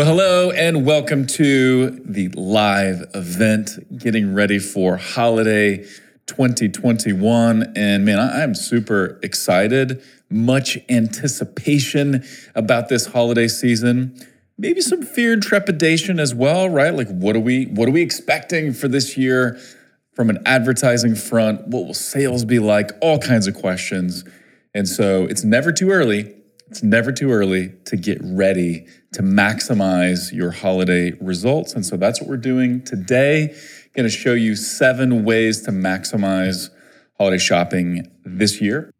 Well, hello and welcome to the live event getting ready for holiday 2021. And man, I- I'm super excited. Much anticipation about this holiday season. Maybe some fear and trepidation as well, right? Like what are we what are we expecting for this year from an advertising front? What will sales be like? All kinds of questions. And so it's never too early. It's never too early to get ready to maximize your holiday results. And so that's what we're doing today. I'm Going to show you seven ways to maximize holiday shopping this year.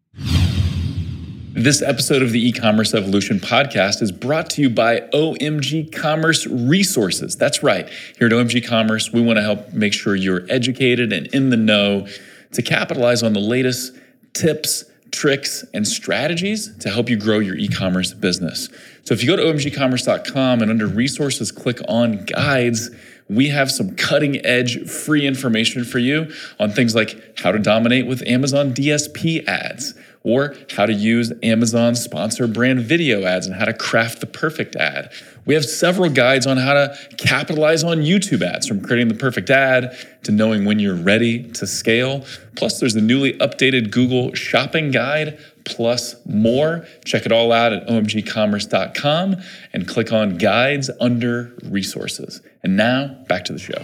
This episode of the e-commerce evolution podcast is brought to you by OMG Commerce Resources. That's right. Here at OMG Commerce, we want to help make sure you're educated and in the know to capitalize on the latest tips, tricks, and strategies to help you grow your e-commerce business. So if you go to omgcommerce.com and under resources click on guides, we have some cutting edge free information for you on things like how to dominate with Amazon DSP ads or how to use Amazon sponsor brand video ads and how to craft the perfect ad. We have several guides on how to capitalize on YouTube ads from creating the perfect ad to knowing when you're ready to scale. Plus, there's the newly updated Google shopping guide, plus more. Check it all out at omgcommerce.com and click on guides under resources. And now, back to the show.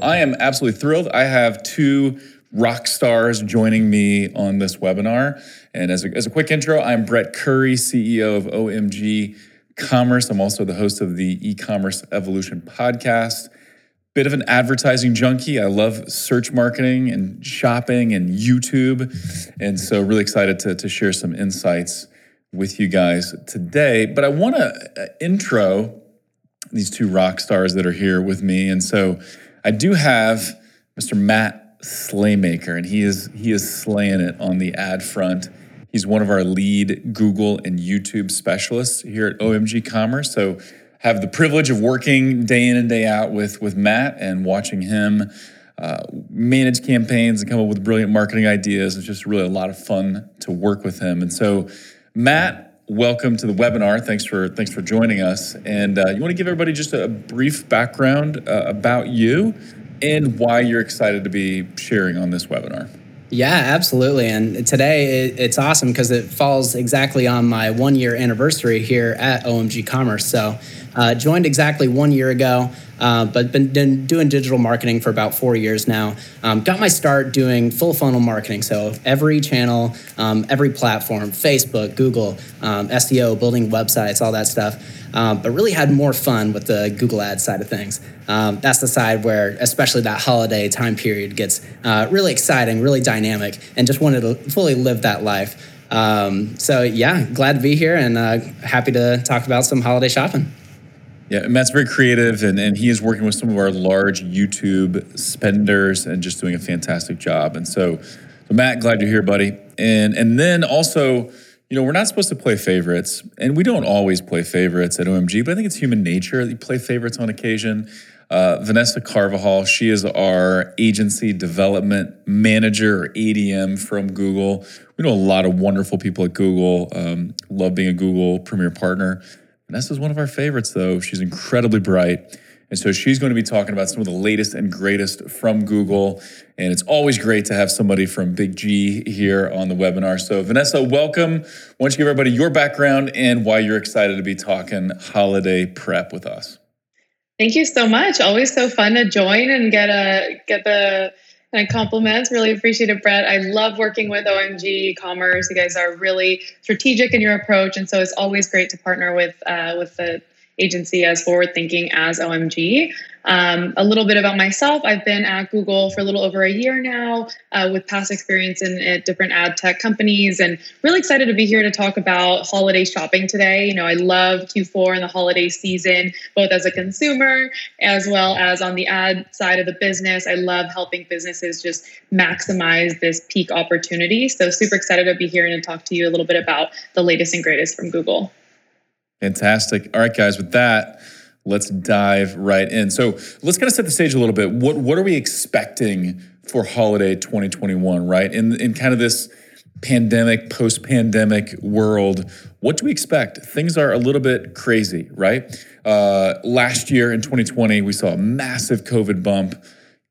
I am absolutely thrilled. I have two rock stars joining me on this webinar. And as a, as a quick intro, I'm Brett Curry, CEO of OMG Commerce. I'm also the host of the e-commerce evolution podcast. Bit of an advertising junkie. I love search marketing and shopping and YouTube. And so really excited to, to share some insights with you guys today. But I want to uh, intro these two rock stars that are here with me. And so I do have Mr. Matt Slaymaker, and he is he is slaying it on the ad front. He's one of our lead Google and YouTube specialists here at OMG Commerce. So have the privilege of working day in and day out with with Matt and watching him uh, manage campaigns and come up with brilliant marketing ideas. It's just really a lot of fun to work with him. And so, Matt, welcome to the webinar. Thanks for thanks for joining us. And uh, you want to give everybody just a brief background uh, about you and why you're excited to be sharing on this webinar. Yeah, absolutely. And today it's awesome because it falls exactly on my one year anniversary here at OMG Commerce. So, uh, joined exactly one year ago, uh, but been doing digital marketing for about four years now. Um, got my start doing full funnel marketing. So, every channel, um, every platform Facebook, Google, um, SEO, building websites, all that stuff. Um, but really had more fun with the Google Ads side of things. Um, that's the side where, especially that holiday time period, gets uh, really exciting, really dynamic, and just wanted to fully live that life. Um, so, yeah, glad to be here and uh, happy to talk about some holiday shopping. Yeah, Matt's very creative, and, and he is working with some of our large YouTube spenders and just doing a fantastic job. And so, so Matt, glad you're here, buddy. And and then also you know, we're not supposed to play favorites, and we don't always play favorites at OMG, but I think it's human nature that you play favorites on occasion. Uh, Vanessa Carvajal, she is our agency development manager or ADM from Google. We know a lot of wonderful people at Google. Um, love being a Google Premier Partner. Vanessa's one of our favorites, though. She's incredibly bright. And so she's going to be talking about some of the latest and greatest from Google. And it's always great to have somebody from Big G here on the webinar. So, Vanessa, welcome. Why don't you give everybody your background and why you're excited to be talking holiday prep with us? Thank you so much. Always so fun to join and get a get the of compliments. Really appreciate it, Brett. I love working with OMG Commerce. You guys are really strategic in your approach, and so it's always great to partner with uh, with the agency as forward thinking as OMG. Um, a little bit about myself I've been at Google for a little over a year now uh, with past experience in, in, different ad tech companies and really excited to be here to talk about holiday shopping today. You know, I love Q4 and the holiday season, both as a consumer as well as on the ad side of the business. I love helping businesses just maximize this peak opportunity. So, super excited to be here and to talk to you a little bit about the latest and greatest from Google. Fantastic. All right, guys, with that, let's dive right in. So let's kind of set the stage a little bit. What what are we expecting for holiday 2021, right? In in kind of this pandemic, post pandemic world, what do we expect? Things are a little bit crazy, right? Uh, last year in 2020, we saw a massive COVID bump.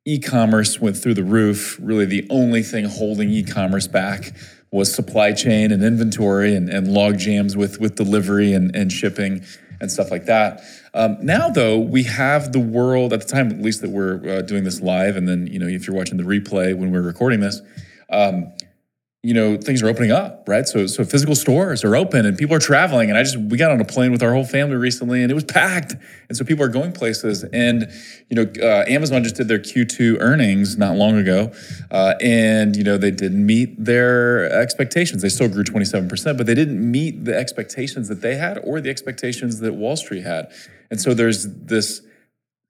E commerce went through the roof. Really, the only thing holding e commerce back was supply chain and inventory and, and log jams with, with delivery and, and shipping and stuff like that. Um, now, though, we have the world at the time, at least that we're uh, doing this live, and then you know if you're watching the replay when we're recording this, um, you know things are opening up right? So so physical stores are open and people are traveling. And i just we got on a plane with our whole family recently and it was packed. And so people are going places. And you know uh, amazon just did their q2 earnings not long ago uh, and you know they didn't meet their expectations. They still grew 27% but they didn't meet the expectations that they had or the expectations that wall street had. And so there's this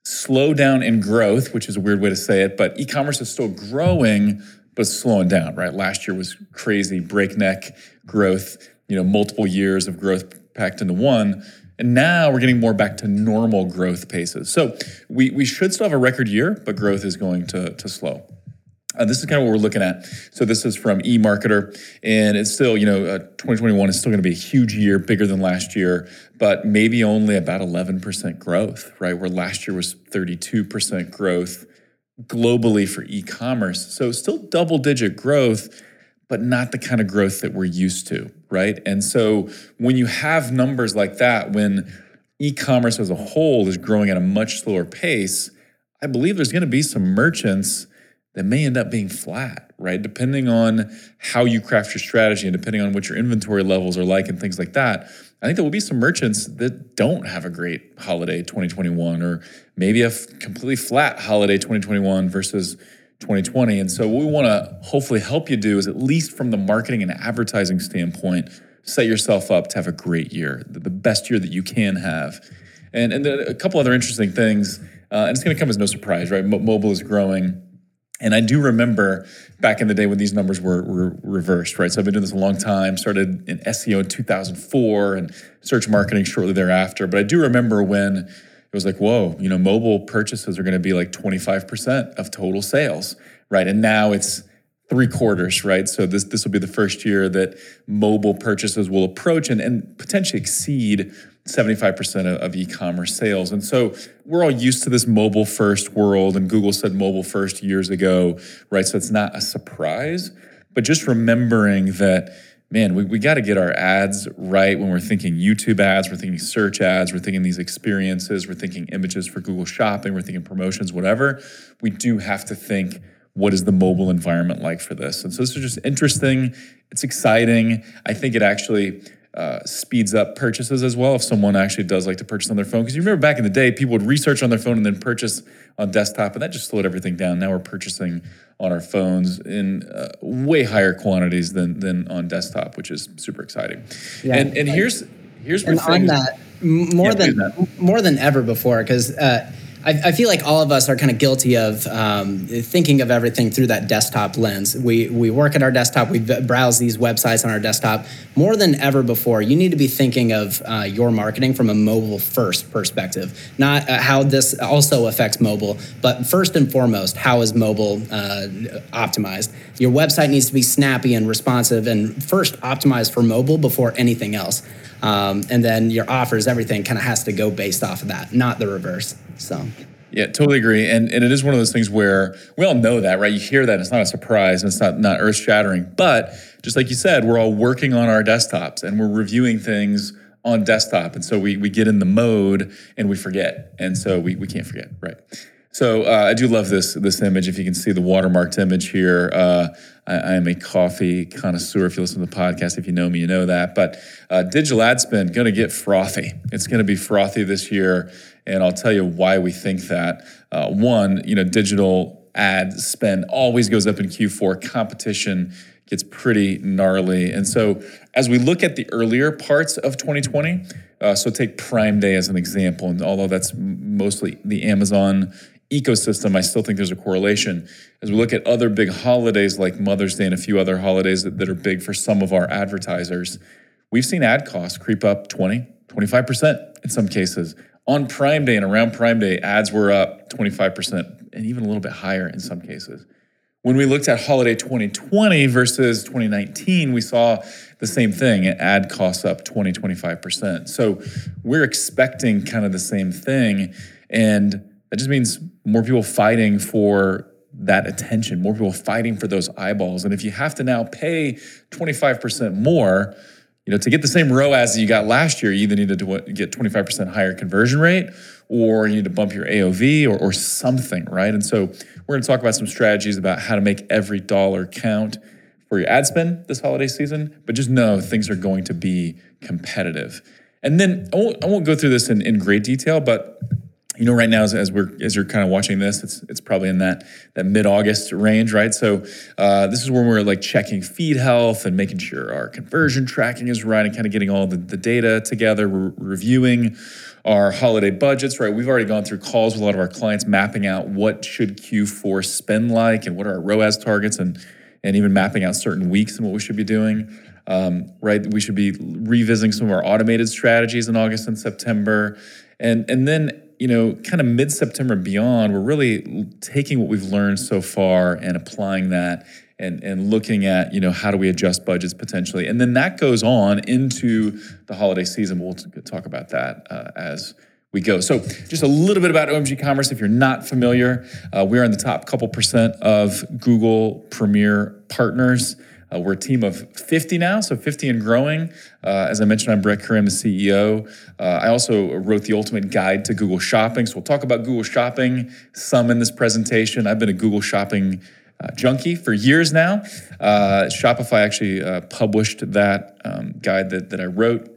slowdown in growth which is a weird way to say it but e-commerce is still growing but slowing down, right? Last year was crazy, breakneck growth, you know, multiple years of growth packed into one. And now we're getting more back to normal growth paces. So we, we should still have a record year, but growth is going to, to slow. Uh, this is kind of what we're looking at. So this is from eMarketer, and it's still, you know, uh, 2021 is still going to be a huge year, bigger than last year, but maybe only about 11% growth, right? Where last year was 32% growth globally for e-commerce. So still double digit growth, but not the kind of growth that we're used to, right? And so when you have numbers like that, when e-commerce as a whole is growing at a much slower pace, I believe there's going to be some merchants that may end up being flat, right? Depending on how you craft your strategy and depending on what your inventory levels are like and things like that. I think there will be some merchants that don't have a great holiday 2021 or maybe a f- completely flat holiday 2021 versus 2020. And so what we want to hopefully help you do is at least from the marketing and advertising standpoint, set yourself up to have a great year, the best year that you can have. And, and a couple other interesting things, uh, and it's going to come as no surprise, right? mobile is growing and I do remember back in the day when these numbers were, were, reversed, right? So I've been doing this a long time, started in SEO in 2004 and search marketing shortly thereafter. But I do remember when it was like, whoa, you know, mobile purchases are going to be like 25% of total sales, right? And now it's three quarters, right? So this this will be the first year that mobile purchases will approach and, and potentially exceed 75% of, e-commerce sales. And so we're all used to this mobile first world and Google said mobile first years ago, right? So it's not a surprise, but just remembering that man, we, we got to get our ads right when we're thinking YouTube ads, we're thinking search ads, we're thinking these experiences, we're thinking images for Google Shopping, we're thinking promotions, whatever. We do have to think what is the mobile environment like for this? And so this is just interesting. It's exciting. I think it actually uh, speeds up purchases as well if someone actually does like to purchase on their phone. Because you remember back in the day, people would research on their phone and then purchase on desktop, and that just slowed everything down. Now we're purchasing on our phones in uh, way higher quantities than than on desktop, which is super exciting. Yeah. And and here's here's where and on that more yeah, than more than ever before because. Uh, I, I, feel like all of us are kind of guilty of um, thinking of everything through that desktop lens. We we work at our desktop, we browse these websites on our desktop more than ever before. You need to be thinking of uh, your marketing from a mobile first perspective, not uh, how this also affects mobile, but first and foremost, how is mobile uh, optimized? Your website needs to be snappy and responsive, and first optimized for mobile before anything else. Um, and then your offers, everything kind of has to go based off of that, not the reverse. So. Yeah, totally agree. And and it is one of those things where we all know that, right? You hear that, it's not a surprise, and it's not not earth shattering. But just like you said, we're all working on our desktops and we're reviewing things on desktop. And so we we get in the mode and we forget. And so we, we can't forget, right? So uh, I do love this this image. If you can see the watermarked image here, uh, I, am a coffee connoisseur. If you listen to the podcast, if you know me, you know that. But uh, digital ad spend going to get frothy. It's going to be frothy this year, and I'll tell you why we think that. Uh, one, you know, digital ad spend always goes up in Q4. Competition gets pretty gnarly, and so as we look at the earlier parts of 2020. Uh, so take Prime Day as an example, and although that's mostly the Amazon ecosystem, I still think there's a correlation. As we look at other big holidays like Mother's Day and a few other holidays that, that are big for some of our advertisers, we've seen ad costs creep up 20, 25% in some cases. On Prime Day and around Prime Day, ads were up 25% and even a little bit higher in some cases. When we looked at holiday 2020 versus 2019, we saw the same thing ad costs up 20, 25%. So we're expecting kind of the same thing. And that just means more people fighting for that attention, more people fighting for those eyeballs. And if you have to now pay 25% more, you know, to get the same ROAS that you got last year, you either need to get 25% higher conversion rate or you need to bump your AOV or, or something, right? And so we're going to talk about some strategies about how to make every dollar count for your ad spend this holiday season, but just know things are going to be competitive. And then I won't, I won't go through this in, in great detail, but you know, right now as, as, we're as you're kind of watching this, it's it's probably in that that mid August range, right? So uh, this is when we're like checking feed health and making sure our conversion tracking is right and kind of getting all the, the data together. We're reviewing our holiday budgets, right? We've already gone through calls with a lot of our clients, mapping out what should Q4 spend like and what are our ROAS targets, and and even mapping out certain weeks and what we should be doing. Um, right, we should be revisiting some of our automated strategies in August and September, and and then you know, kind of mid September beyond, we're really taking what we've learned so far and applying that and, and looking at, you know, how do we adjust budgets potentially. And then that goes on into the holiday season. We'll talk about that uh, as we go. So, just a little bit about OMG Commerce. If you're not familiar, uh, we're in the top couple percent of Google Premier partners. Uh, we're a team of 50 now, so 50 and growing. Uh, as I mentioned, I'm Brett Curry, the CEO. Uh, I also wrote the ultimate guide to Google Shopping. So we'll talk about Google Shopping some in this presentation. I've been a Google Shopping uh, junkie for years now. Uh, Shopify actually uh, published that um, guide that, that I wrote.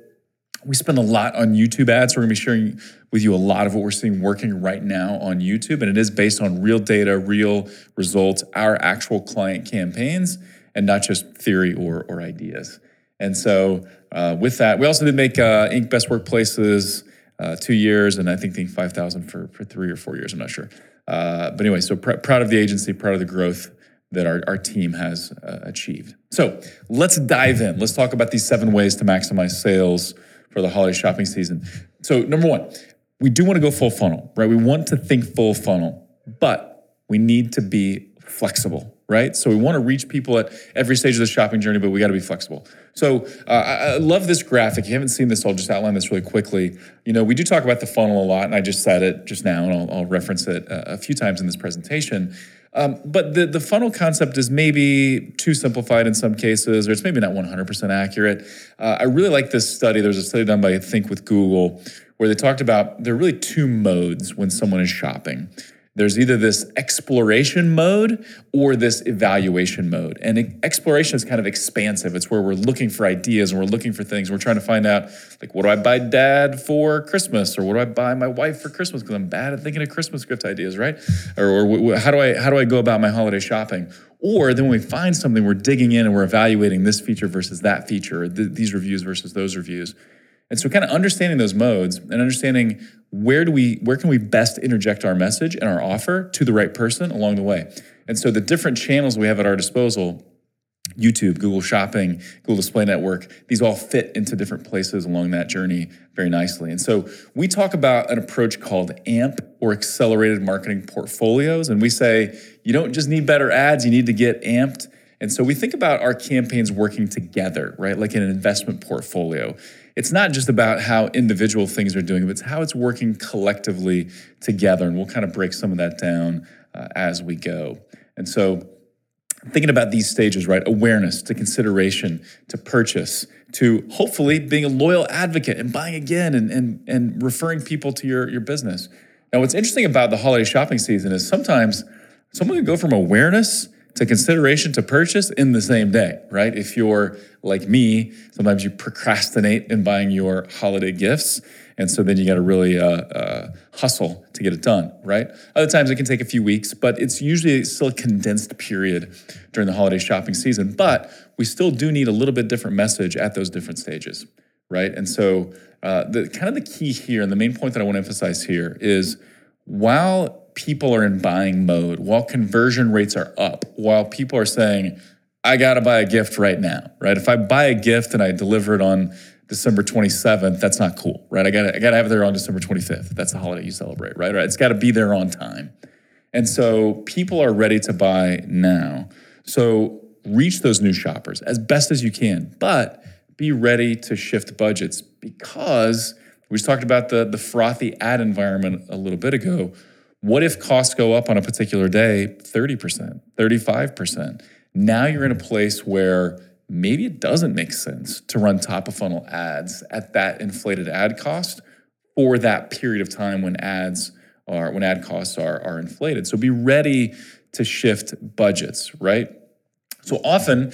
We spend a lot on YouTube ads. So we're going to be sharing with you a lot of what we're seeing working right now on YouTube. And it is based on real data, real results, our actual client campaigns and not just theory or, or ideas. And so, uh, with that, we also did make uh, Inc. Best Workplaces uh, two years, and I think the 5,000 for, for three or four years. I'm not sure. Uh, but anyway, so pr- proud of the agency, proud of the growth that our, our team has uh, achieved. So let's dive in. Let's talk about these seven ways to maximize sales for the holiday shopping season. So, number one, we do want to go full funnel, right? We want to think full funnel, but we need to be flexible right? So we want to reach people at every stage of the shopping journey, but we got to be flexible. So uh, I love this graphic. If you haven't seen this, I'll just outline this really quickly. You know, we do talk about the funnel a lot, and I just said it just now, and I'll, I'll reference it a, a few times in this presentation. Um, but the, the funnel concept is maybe too simplified in some cases, or it's maybe not 100% accurate. Uh, I really like this study. There was a study done by Think with Google where they talked about there are really two modes when someone is shopping there's either this exploration mode or this evaluation mode. And exploration is kind of expansive. It's where we're looking for ideas and we're looking for things. We're trying to find out, like, what do I buy dad for Christmas, or what do I buy my wife for Christmas? Because I'm bad at thinking of Christmas gift ideas, right? Or, or how do I how do I go about my holiday shopping? Or then when we find something, we're digging in and we're evaluating this feature versus that feature, th- these reviews versus those reviews. And so kind of understanding those modes and understanding where do we where can we best interject our message and our offer to the right person along the way. And so the different channels we have at our disposal YouTube, Google Shopping, Google Display Network, these all fit into different places along that journey very nicely. And so we talk about an approach called AMP or accelerated marketing portfolios. And we say you don't just need better ads, you need to get amped. And so we think about our campaigns working together, right? Like in an investment portfolio it's not just about how individual things are doing, but it's how it's working collectively together. And we'll kind of break some of that down uh, as we go. And so, thinking about these stages, right? Awareness to consideration to purchase to hopefully being a loyal advocate and buying again and, and, and referring people to your, your business. Now, what's interesting about the holiday shopping season is sometimes someone can go from awareness to consideration to purchase in the same day, right? If you're like me, sometimes you procrastinate in buying your holiday gifts. And so then you got to really uh, uh, hustle to get it done, right? Other times it can take a few weeks, but it's usually still a condensed period during the holiday shopping season. But we still do need a little bit different message at those different stages, right? And so uh, the kind of the key here, and the main point that I want to emphasize here is while people are in buying mode, while conversion rates are up, while people are saying, I got to buy a gift right now, right? If I buy a gift and I deliver it on December 27th, that's not cool, right? I got I got to have it there on December 25th. That's the holiday you celebrate, right? right? It's got to be there on time. And so people are ready to buy now. So reach those new shoppers as best as you can, but be ready to shift budgets because we just talked about the, the frothy ad environment a little bit ago. What if costs go up on a particular day 30%, 35%? Now you're in a place where maybe it doesn't make sense to run top of funnel ads at that inflated ad cost for that period of time when ads are when ad costs are, are inflated. So be ready to shift budgets, right? So often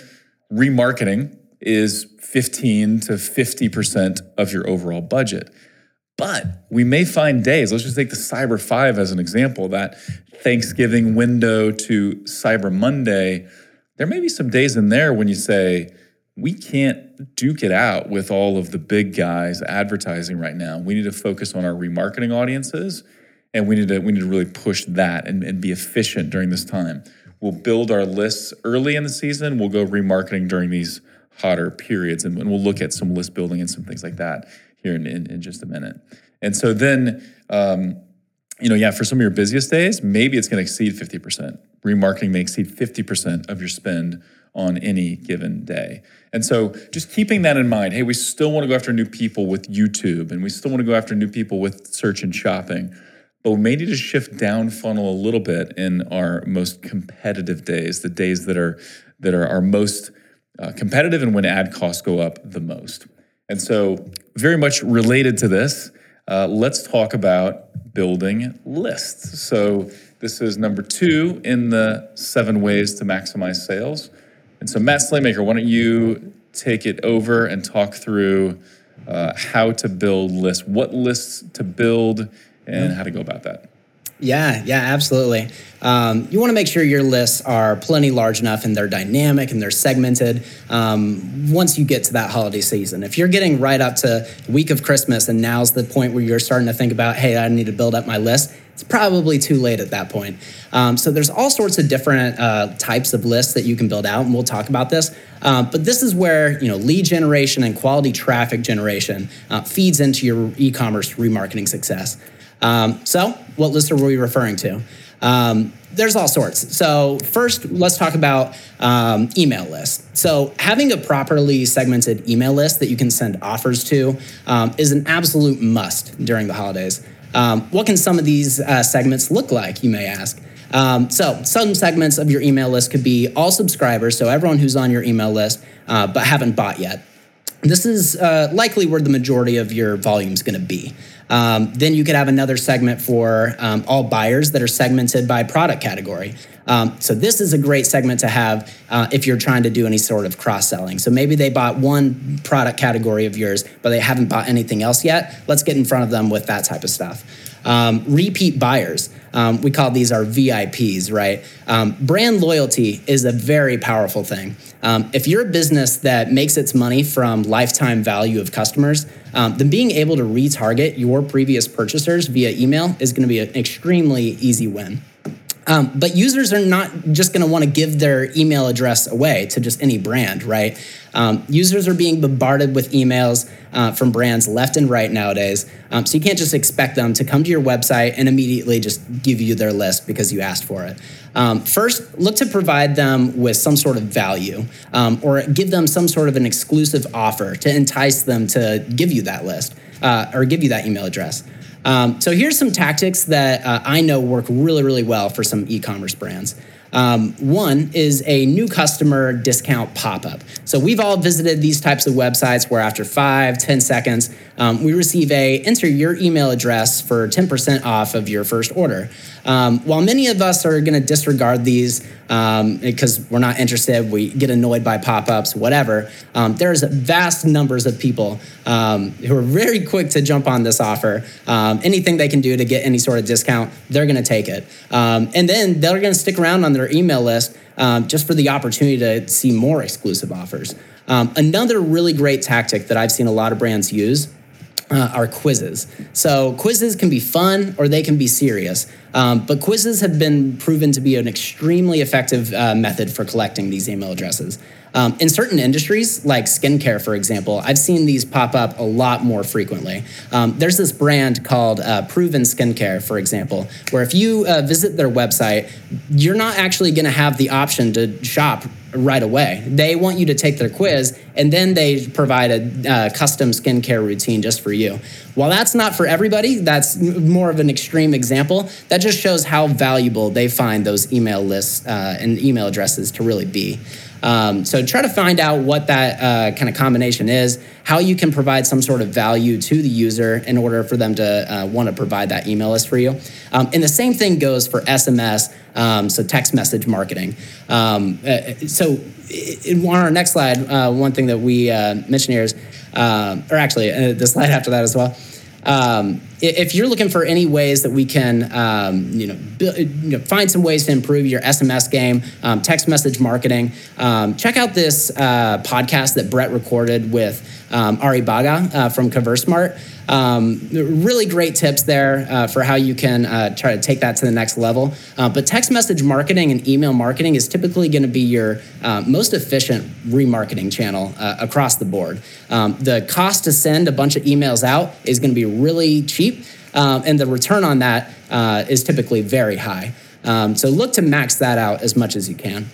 remarketing is 15 to 50% of your overall budget. But we may find days, let's just take the Cyber 5 as an example, that Thanksgiving window to Cyber Monday, there may be some days in there when you say, we can't duke it out with all of the big guys advertising right now. We need to focus on our remarketing audiences and we need to we need to really push that and, and be efficient during this time. We'll build our lists early in the season. We'll go remarketing during these hotter periods, and, and we'll look at some list building and some things like that here in, in, in just a minute. And so then, um, you know, yeah, for some of your busiest days, maybe it's going to exceed 50%. Remarketing may exceed 50% of your spend on any given day. And so just keeping that in mind, hey, we still want to go after new people with YouTube and we still want to go after new people with search and shopping but we may need to shift down funnel a little bit in our most competitive days, the days that are that are our most uh, competitive and when ad costs go up the most. And so, very much related to this, uh, let's talk about building lists. So, this is number two in the seven ways to maximize sales. And so, Matt Slaymaker, why don't you take it over and talk through uh, how to build lists, what lists to build, and how to go about that. Yeah, yeah, absolutely. Um, you want to make sure your lists are plenty large enough and they're dynamic and they're segmented um, once you get to that holiday season. If you're getting right up to week of Christmas and now's the point where you're starting to think about, hey, I need to build up my list, it's probably too late at that point. Um, so there's all sorts of different uh, types of lists that you can build out, and we'll talk about this. Um, but this is where you know lead generation and quality traffic generation uh, feeds into your e-commerce remarketing success. Um, so, what list are we referring to? Um, there's all sorts. So, first, let's talk about um, email lists. So, having a properly segmented email list that you can send offers to um, is an absolute must during the holidays. Um, what can some of these uh, segments look like, you may ask? Um, so, some segments of your email list could be all subscribers, so everyone who's on your email list uh, but haven't bought yet. This is uh, likely where the majority of your volume is going to be. Um, then you could have another segment for um, all buyers that are segmented by product category. Um, so this is a great segment to have uh, if you're trying to do any sort of cross selling. So maybe they bought one product category of yours, but they haven't bought anything else yet. Let's get in front of them with that type of stuff. Um, repeat buyers. Um, we call these our VIPs, right? Um, brand loyalty is a very powerful thing. Um, if you're a business that makes its money from lifetime value of customers, um, then being able to retarget your previous purchasers via email is going to be an extremely easy win. Um, but users are not just going to want to give their email address away to just any brand, right? Um, users are being bombarded with emails uh, from brands left and right nowadays. Um, so you can't just expect them to come to your website and immediately just give you their list because you asked for it. Um, first, look to provide them with some sort of value um, or give them some sort of an exclusive offer to entice them to give you that list uh, or give you that email address. Um, so here's some tactics that uh, I know work really, really well for some e-commerce brands. Um, one is a new customer discount pop up. So we've all visited these types of websites where after five, ten seconds, um, we receive a enter your email address for 10% off of your first order. Um, while many of us are going to disregard these because um, we're not interested, we get annoyed by pop ups, whatever, um, there's vast numbers of people um, who are very quick to jump on this offer. Um, anything they can do to get any sort of discount, they're going to take it. Um, and then they're going to stick around on their email list just for the opportunity to see more exclusive offers. another really great tactic that I've seen a lot of brands use uh, are quizzes. So quizzes can be fun or they can be serious. Um, but quizzes have been proven to be an extremely effective uh, method for collecting these email addresses. Um, in certain industries, like skincare, for example, I've seen these pop up a lot more frequently. Um, there's this brand called uh, Proven Skincare, for example, where if you uh, visit their website, you're not actually going to have the option to shop right away. They want you to take their quiz and then they provide a uh, custom skincare routine just for you. While that's not for everybody, that's more of an extreme example. That just shows how valuable they find those email lists uh, and email addresses to really be. Um, so try to find out what that uh, kind of combination is, how you can provide some sort of value to the user in order for them to uh, want to provide that email list for you. Um, and the same thing goes for SMS, um, so text message marketing. Um, uh, so in, on our next slide, uh, one thing that we uh, mentioned here is, uh, or actually the slide after that as well. If you're looking for any ways that we can, um, you, know, build, you, know, find some ways to improve your SMS game, um, text message marketing, um, check out this uh, podcast that Brett recorded with um, Ari Baga uh, from ConvertSmart. Um, really great tips there uh, for how you can uh, try to take that to the next level. Uh, but text message marketing and email marketing is typically going to be your uh, most efficient remarketing channel uh, across the board. Um, the cost to send a bunch of emails out is going to be really cheap, um, and the return on that uh, is typically very high. Um, so look to max that out as much as you can.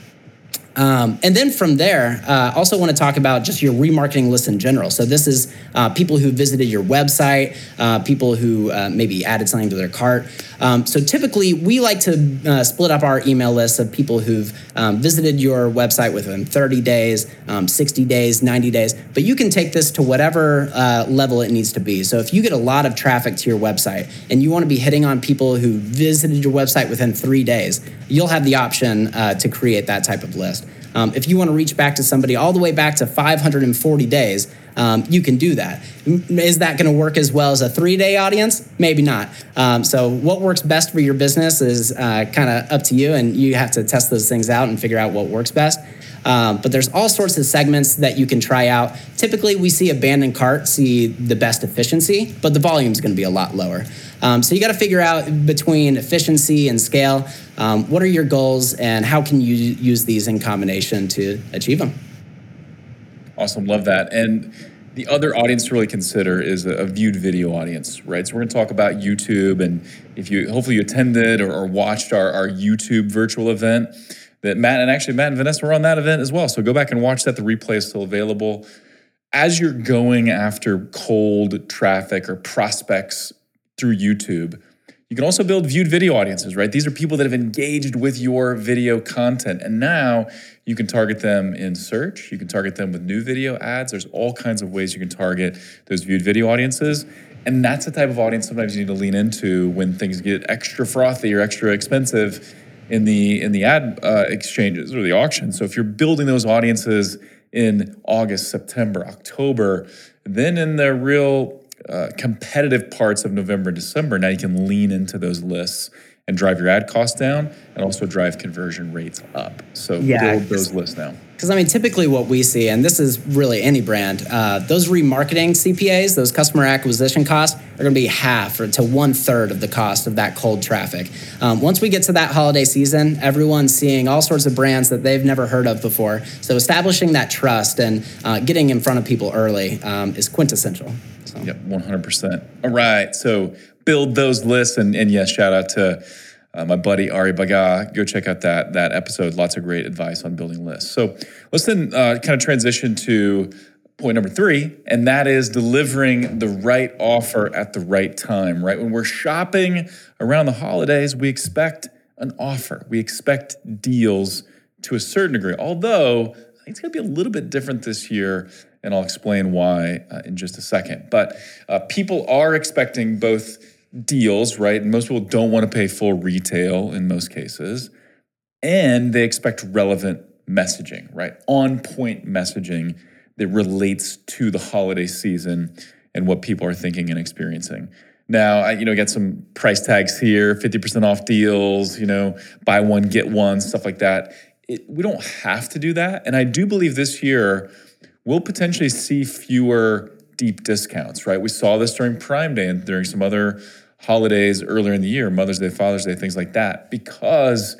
Um, and then from there, uh, also want to talk about just your remarketing list in general. So this is uh, people who visited your website, uh, people who uh, maybe added something to their cart. Um, so typically, we like to uh, split up our email list of people who've um, visited your website within 30 days, um, 60 days, 90 days. But you can take this to whatever uh, level it needs to be. So if you get a lot of traffic to your website and you want to be hitting on people who visited your website within three days, you'll have the option to create that type of list. Um, if you want to reach back to somebody all the way back to 540 days, um, you can do that. Is that going to work as well as a three day audience? Maybe not. Um, so, what works best for your business is uh, kind of up to you, and you have to test those things out and figure out what works best. Um, but there's all sorts of segments that you can try out. Typically, we see abandoned cart see the best efficiency, but the volume is going to be a lot lower. Um, so you got to figure out between efficiency and scale. Um, what are your goals, and how can you use these in combination to achieve them? Awesome, love that. And the other audience to really consider is a, viewed video audience, right? So we're going to talk about YouTube, and if you hopefully you attended or, or watched our, our YouTube virtual event that Matt and actually Matt and Vanessa were on that event as well. So go back and watch that. The replay is still available. As you're going after cold traffic or prospects through YouTube, you can also build viewed video audiences, right? These are people that have engaged with your video content. And now you can target them in search. You can target them with new video ads. There's all kinds of ways you can target those viewed video audiences. And that's the type of audience sometimes you need to lean into when things get extra frothy or extra expensive in the in the ad uh, exchanges or the auction. So if you're building those audiences in August, September, October, then in the real uh, competitive parts of November, and December, now you can lean into those lists and drive your ad costs down and also drive conversion rates up. So yeah, build those lists now. Because I mean, typically what we see, and this is really any brand, uh, those remarketing CPAs, those customer acquisition costs, are going to be half or to one third of the cost of that cold traffic. Um, once we get to that holiday season, everyone's seeing all sorts of brands that they've never heard of before. So establishing that trust and uh, getting in front of people early um, is quintessential. So. Yep, 100%. All right. So build those lists. And, and yes, shout out to uh, my buddy Ari Baga. Go check out that, that episode. Lots of great advice on building lists. So let's then uh, kind of transition to point number three, and that is delivering the right offer at the right time, right? When we're shopping around the holidays, we expect an offer, we expect deals to a certain degree. Although, it's going to be a little bit different this year and I'll explain why uh, in just a second. But uh, people are expecting both deals, right? And most people don't want to pay full retail in most cases, and they expect relevant messaging, right? On point messaging that relates to the holiday season and what people are thinking and experiencing. Now, I, you know, get some price tags here, 50% off deals, you know, buy one, get one, stuff like that. It, we don't have to do that. And I do believe this year, we'll potentially see fewer deep discounts, right? We saw this during Prime Day and during some other holidays earlier in the year, Mother's Day, Father's Day, things like that, because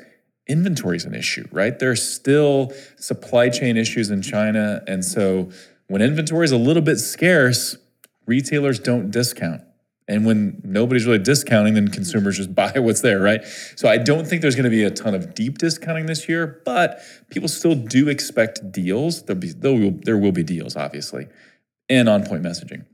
inventory is an issue, right? There's still supply chain issues in China. And so when inventory is a little bit scarce, retailers don't discount. And when nobody's really discounting, then consumers just buy what's there, right? So I don't think there's going to be a ton of deep discounting this year, but people still do expect deals. There'll be there will, there will be deals, obviously, and on point messaging.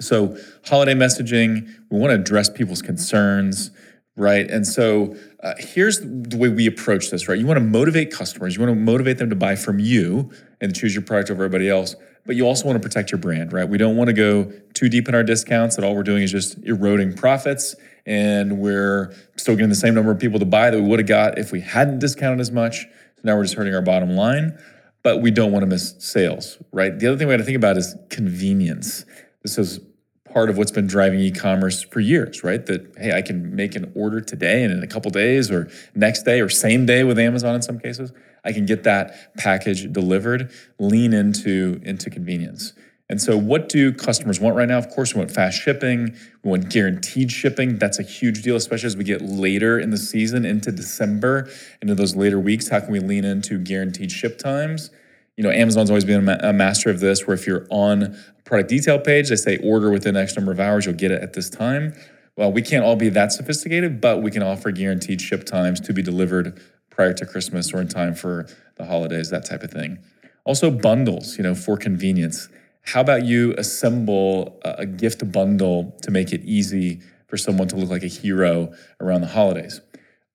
So holiday messaging, we want to address people's concerns, right? And so uh, here's the way we approach this, right? You want to motivate customers. You want to motivate them to buy from you and choose your product over everybody else but you also want to protect your brand, right? We don't want to go too deep in our discounts that all we're doing is just eroding profits and we're still getting the same number of people to buy that we would have got if we hadn't discounted as much. So now we're just hurting our bottom line, but we don't want to miss sales, right? The other thing we got to think about is convenience. This is part of what's been driving e-commerce for years, right? That hey, I can make an order today and in a couple days or next day or same day with Amazon in some cases. I can get that package delivered, lean into, into convenience. And so, what do customers want right now? Of course, we want fast shipping. We want guaranteed shipping. That's a huge deal, especially as we get later in the season into December, into those later weeks. How can we lean into guaranteed ship times? You know, Amazon's always been a master of this, where if you're on a product detail page, they say order within X number of hours, you'll get it at this time. Well, we can't all be that sophisticated, but we can offer guaranteed ship times to be delivered prior to Christmas or in time for the holidays, that type of thing. Also, bundles, you know, for convenience. How about you assemble a gift bundle to make it easy for someone to look like a hero around the holidays?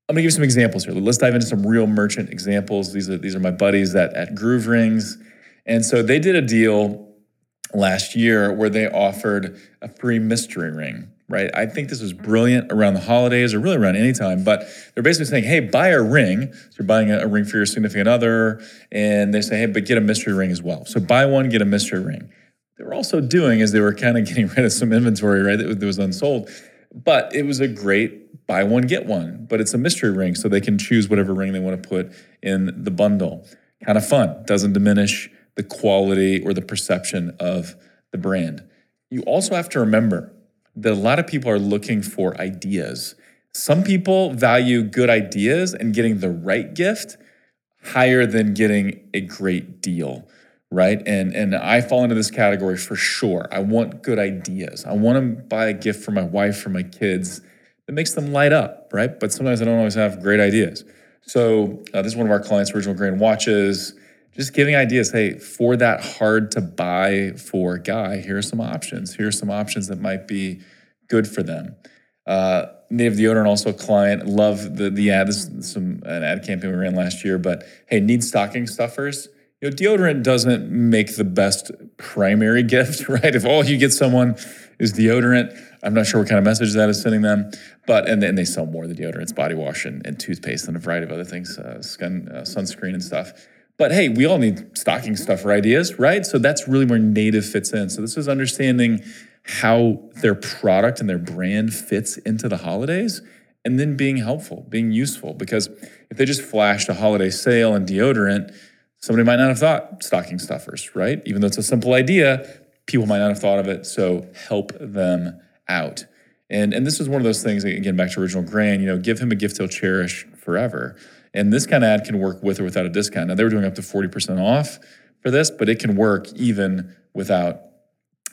I'm gonna give you some examples here. Let's dive into some real merchant examples. These are these are my buddies that at Groove Rings. And so they did a deal last year where they offered a free mystery ring right? I think this was mm-hmm. brilliant around the holidays or really around any time, but they're basically saying, hey, buy a ring. So you're buying a, a, ring for your significant other, and they say, hey, but get a mystery ring as well. So buy one, get a mystery ring. They were also doing is they were kind of getting rid of some inventory, right, that, that was unsold. But it was a great buy one, get one, but it's a mystery ring, so they can choose whatever ring they want to put in the bundle. Kind of fun, doesn't diminish the quality or the perception of the brand. You also have to remember that a lot of people are looking for ideas. Some people value good ideas and getting the right gift higher than getting a great deal, right? And and I fall into this category for sure. I want good ideas. I want to buy a gift for my wife, for my kids that makes them light up, right? But sometimes I don't always have great ideas. So uh, this is one of our clients, Original Grain Watches just giving ideas hey for that hard to buy for guy here are some options here are some options that might be good for them uh, native deodorant also a client love the, the ad this is some an ad campaign we ran last year but hey need stocking stuffers you know deodorant doesn't make the best primary gift right if all you get someone is deodorant i'm not sure what kind of message that is sending them but and then they sell more the deodorants body wash and, and toothpaste and a variety of other things uh, skin, uh, sunscreen and stuff but hey, we all need stocking stuffer ideas, right? So that's really where native fits in. So this is understanding how their product and their brand fits into the holidays and then being helpful, being useful. Because if they just flashed a holiday sale and deodorant, somebody might not have thought stocking stuffers, right? Even though it's a simple idea, people might not have thought of it. So help them out. And, and this is one of those things, again, back to original grain, you know, give him a gift he'll cherish forever. And this kind of ad can work with or without a discount. Now, they were doing up to 40% off for this, but it can work even without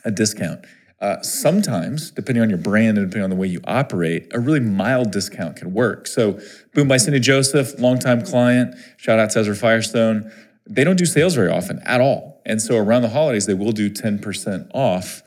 a discount. Uh, sometimes, depending on your brand and depending on the way you operate, a really mild discount can work. So, Boom by Cindy Joseph, longtime client, shout out to Ezra Firestone. They don't do sales very often at all. And so, around the holidays, they will do 10% off.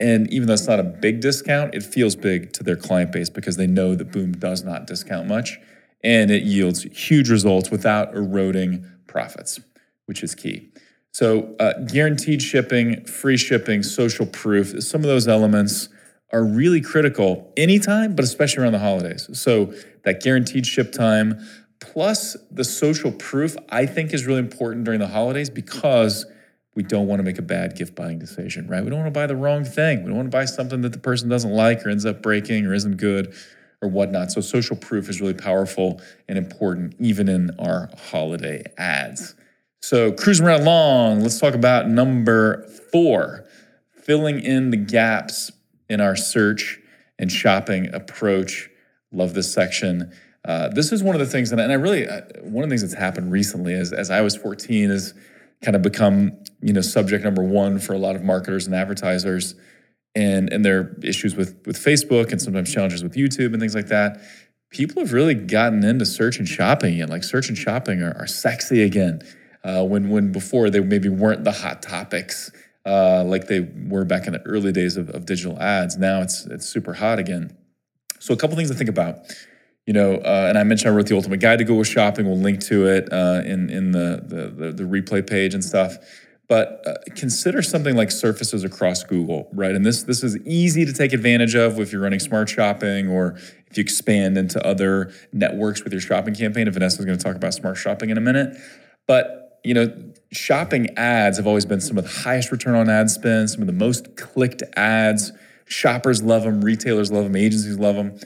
And even though it's not a big discount, it feels big to their client base because they know that Boom does not discount much and it yields huge results without eroding profits, which is key. So, uh, guaranteed shipping, free shipping, social proof, some of those elements are really critical anytime, but especially around the holidays. So, that guaranteed ship time plus the social proof, I think, is really important during the holidays because we don't want to make a bad gift buying decision, right? We don't want to buy the wrong thing. We don't want to buy something that the person doesn't like or ends up breaking or isn't good or whatnot. So social proof is really powerful and important even in our holiday ads. So cruising right along, let's talk about number four, filling in the gaps in our search and shopping approach. Love this section. Uh, this is one of the things, and I really, uh, one of the things that's happened recently as, as iOS 14 is kind of become, you know, subject number one for a lot of marketers and advertisers and, and their issues with, with Facebook and sometimes challenges with YouTube and things like that. People have really gotten into search and shopping and like search and shopping are, are sexy again. Uh, when, when before they maybe weren't the hot topics uh, like they were back in the early days of, of digital ads. Now it's, it's super hot again. So a couple things to think about you know, uh, and I mentioned I wrote the ultimate guide to Google Shopping. We'll link to it uh, in in the, the, the the replay page and stuff. But uh, consider something like surfaces across Google, right? And this this is easy to take advantage of if you're running smart shopping or if you expand into other networks with your shopping campaign. And Vanessa is going to talk about smart shopping in a minute. But you know, shopping ads have always been some of the highest return on ad spend, some of the most clicked ads. Shoppers love them, retailers love them, agencies love them.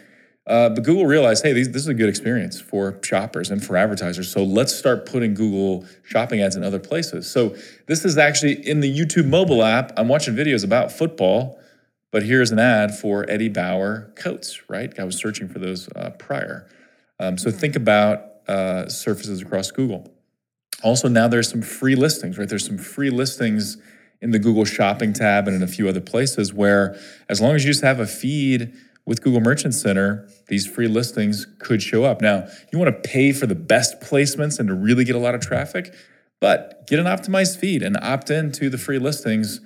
Uh, but Google realized, hey, these, this is a good experience for shoppers and for advertisers. So let's start putting Google shopping ads in other places. So this is actually in the YouTube mobile app. I'm watching videos about football, but here's an ad for Eddie Bauer coats, right? I was searching for those uh, prior. Um, so think about uh, surfaces across Google. Also, now there's some free listings, right? There's some free listings in the Google Shopping tab and in a few other places where, as long as you just have a feed with Google Merchant Center, these free listings could show up. Now, you want to pay for the best placements and to really get a lot of traffic, but get an optimized feed and opt into the free listings.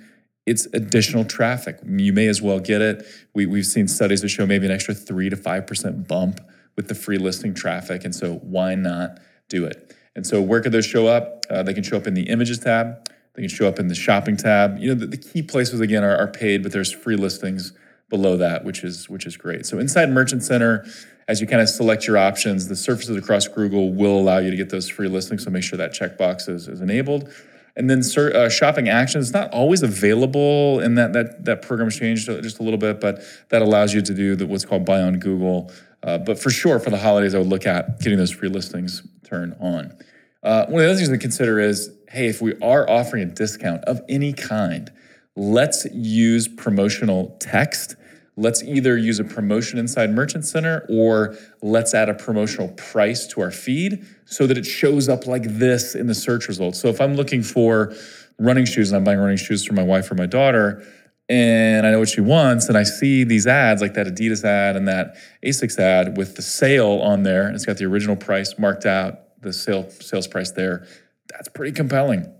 It's additional traffic. You may as well get it. We, we've seen studies that show maybe an extra 3 to 5% bump with the free listing traffic. And so, why not do it? And so, where could those show up? Uh, they can show up in the images tab, they can show up in the shopping tab. You know, the, the key places, again, are, are paid, but there's free listings below that, which is which is great. So inside Merchant Center, as you kind of select your options, the surfaces across Google will allow you to get those free listings. So make sure that checkbox is, is enabled. And then uh, shopping actions it's not always available, and that that that program changed just a little bit, but that allows you to do the, what's called buy on Google. Uh, but for sure, for the holidays, I would look at getting those free listings turned on. Uh, one of the other things to consider is, hey, if we are offering a discount of any kind, let's use promotional text. Let's either use a promotion inside Merchant Center or let's add a promotional price to our feed so that it shows up like this in the search results. So if I'm looking for running shoes and I'm buying running shoes for my wife or my daughter, and I know what she wants, and I see these ads like that Adidas ad and that Asics ad with the sale on there, and it's got the original price marked out, the sale sales price there. That's pretty compelling.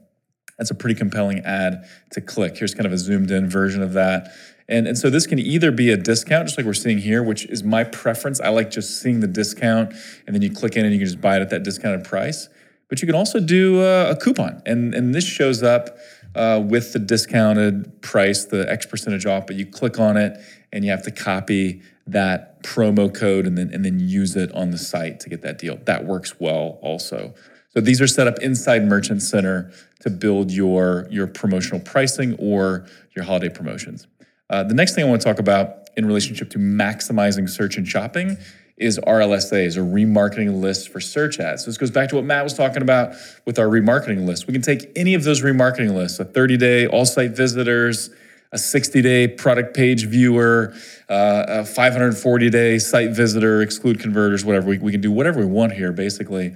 That's a pretty compelling ad to click. Here's kind of a zoomed in version of that. And, and so this can either be a discount, just like we're seeing here, which is my preference. I like just seeing the discount, and then you click in and you can just buy it at that discounted price. But you can also do a, a coupon, and, and this shows up uh, with the discounted price, the X percentage off, but you click on it and you have to copy that promo code and then, and then use it on the site to get that deal. That works well also. So these are set up inside Merchant Center to build your, your promotional pricing or your holiday promotions. Uh, the next thing I want to talk about in relationship to maximizing search and shopping is RLSAs or remarketing lists for search ads. So this goes back to what Matt was talking about with our remarketing list. We can take any of those remarketing lists, a 30-day all-site visitors, a 60-day product page viewer, uh, a 540-day site visitor, exclude converters, whatever. We, we can do whatever we want here, basically.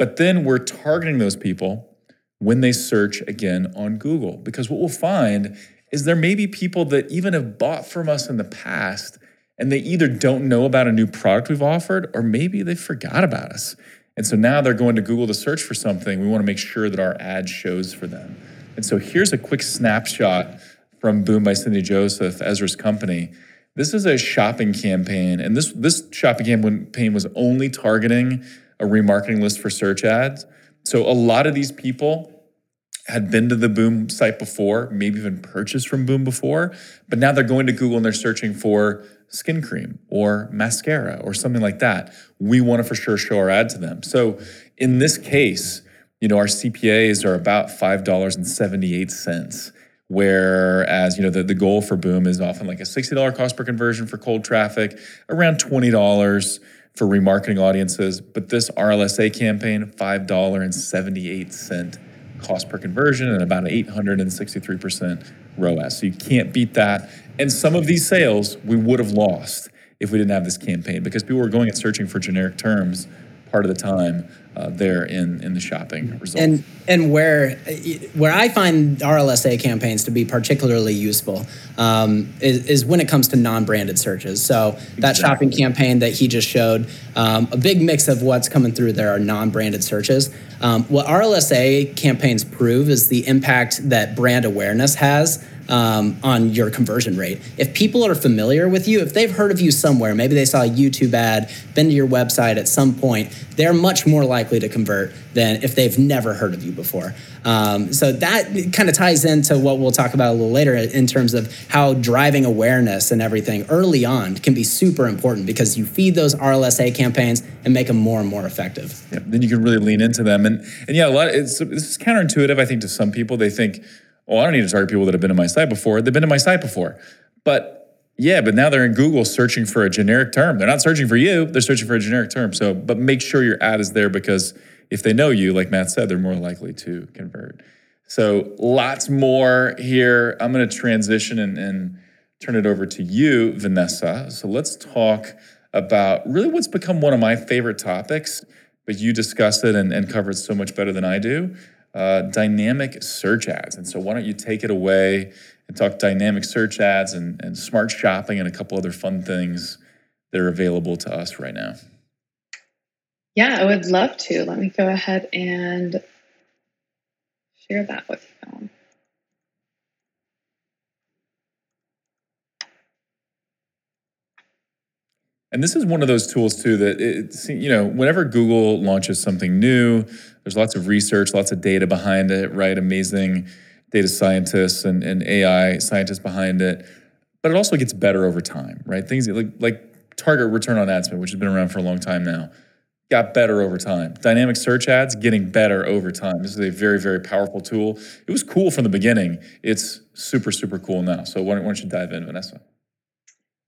But then we're targeting those people when they search again on Google. Because what we'll find is there may be people that even have bought from us in the past and they either don't know about a new product we've offered or maybe they forgot about us. And so now they're going to Google to search for something. We want to make sure that our ad shows for them. And so here's a quick snapshot from Boom by Cindy Joseph, Ezra's company. This is a shopping campaign, and this this shopping campaign was only targeting a remarketing list for search ads. So a lot of these people had been to the Boom site before, maybe even purchased from Boom before, but now they're going to Google and they're searching for skin cream or mascara or something like that. We want to for sure show our ad to them. So in this case, you know, our CPAs are about $5.78, whereas, you know, the, the goal for Boom is often like a $60 cost per conversion for cold traffic, around $20 for remarketing audiences. But this RLSA campaign, $5.78 cost per conversion and about an 863% ROAS. So you can't beat that. And some of these sales we would have lost if we didn't have this campaign because people were going and searching for generic terms part of the time uh, there in, in the shopping results. And and where where I find RLSA campaigns to be particularly useful um, is, is, when it comes to non-branded searches. So exactly. that shopping campaign that he just showed, um, a big mix of what's coming through there are non-branded searches. Um, what RLSA campaigns prove is the impact that brand awareness has um, on your conversion rate. If people are familiar with you, if they've heard of you somewhere, maybe they saw a YouTube ad, been to your website at some point, they're much more likely to convert than if they've never heard of you before. Um, so that kind of ties into what we'll talk about a little later in terms of how driving awareness and everything early on can be super important because you feed those RLSA campaigns and make them more and more effective. Yeah, then you can really lean into them. And, and yeah, a lot, it's, this is counterintuitive, I think, to some people. They think, well, I don't need to target people that have been to my site before. They've been to my site before. But yeah, but now they're in Google searching for a generic term. They're not searching for you, they're searching for a generic term. So, but make sure your ad is there because if they know you, like Matt said, they're more likely to convert. So, lots more here. I'm going to transition and, and turn it over to you, Vanessa. So, let's talk about really what's become one of my favorite topics, but you discussed it and, and covered so much better than I do uh, dynamic search ads. And so, why don't you take it away and talk dynamic search ads and, and smart shopping and a couple other fun things that are available to us right now? Yeah, I would love to. Let me go ahead and share that with you. And this is one of those tools too that it, you know, whenever Google launches something new, there's lots of research, lots of data behind it, right? Amazing data scientists and, and AI scientists behind it. But it also gets better over time, right? Things like like target return on ad spend, which has been around for a long time now, got better over time. Dynamic search ads getting better over time. This is a very, very powerful tool. It was cool from the beginning. It's super, super cool now. So why don't, why don't you dive in, Vanessa?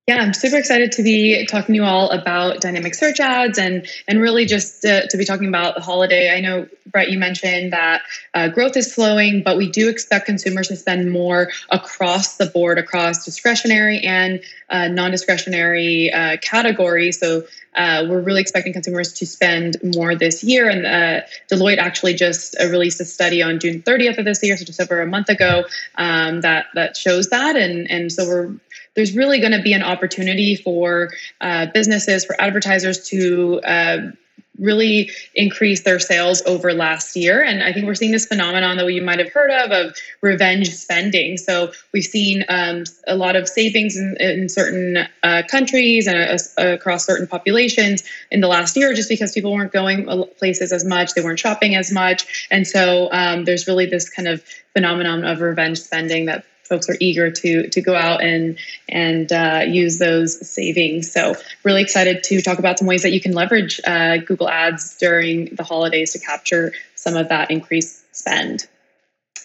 Yeah, I'm super excited to be talking to you all about dynamic search ads and and really just to, to be talking about the holiday. I know Brett, you mentioned that uh, growth is slowing, but we do expect consumers to spend more across the board, across discretionary and uh, non-discretionary uh, categories. So uh, we're really expecting consumers to spend more this year. And uh, Deloitte actually just uh, released a study on June 30th of this year, so just over a month ago, um, that that shows that. And and so we're there's really going to be an opportunity for uh, businesses, for advertisers to uh, really increase their sales over last year. And I think we're seeing this phenomenon that you might have heard of of revenge spending. So we've seen um, a lot of savings in, in certain uh, countries and uh, across certain populations in the last year just because people weren't going places as much, they weren't shopping as much. And so um, there's really this kind of phenomenon of revenge spending that folks are eager to to go out and and uh, use those savings. So really excited to talk about some ways that you can leverage uh, Google Ads during the holidays to capture some of that increased spend.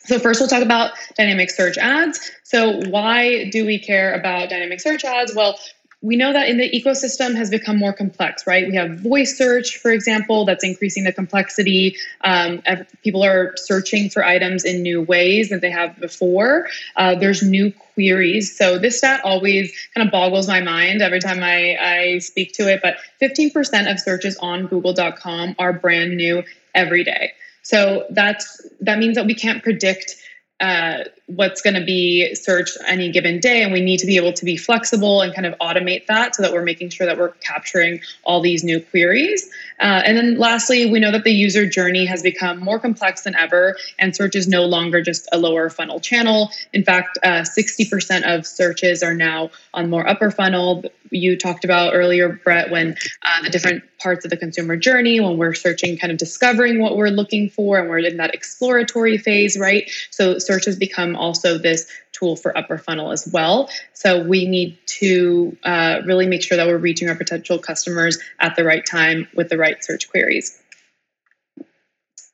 So first we'll talk about dynamic search ads. So why do we care about dynamic search ads? Well, we know that in the ecosystem has become more complex, right? We have voice search, for example, that's increasing the complexity. Um, people are searching for items in new ways that they have before. Uh, there's new queries. So this stat always kind of boggles my mind every time I, I speak to it. But 15% of searches on Google.com are brand new every day. So that's that means that we can't predict uh, what's going to be searched any given day and we need to be able to be flexible and kind of automate that so that we're making sure that we're capturing all these new queries. Uh, and then lastly we know that the user journey has become more complex than ever and search is no longer just a lower funnel channel. In fact uh, 60% of searches are now on more upper funnel. You talked about earlier brett when uh, the different parts of the consumer journey when we're searching kind of discovering what we're looking for and we're in that exploratory phase right? So search has become also this tool for upper funnel as well. So we need to uh, really make sure that we're reaching our potential customers at the right time with the right search queries.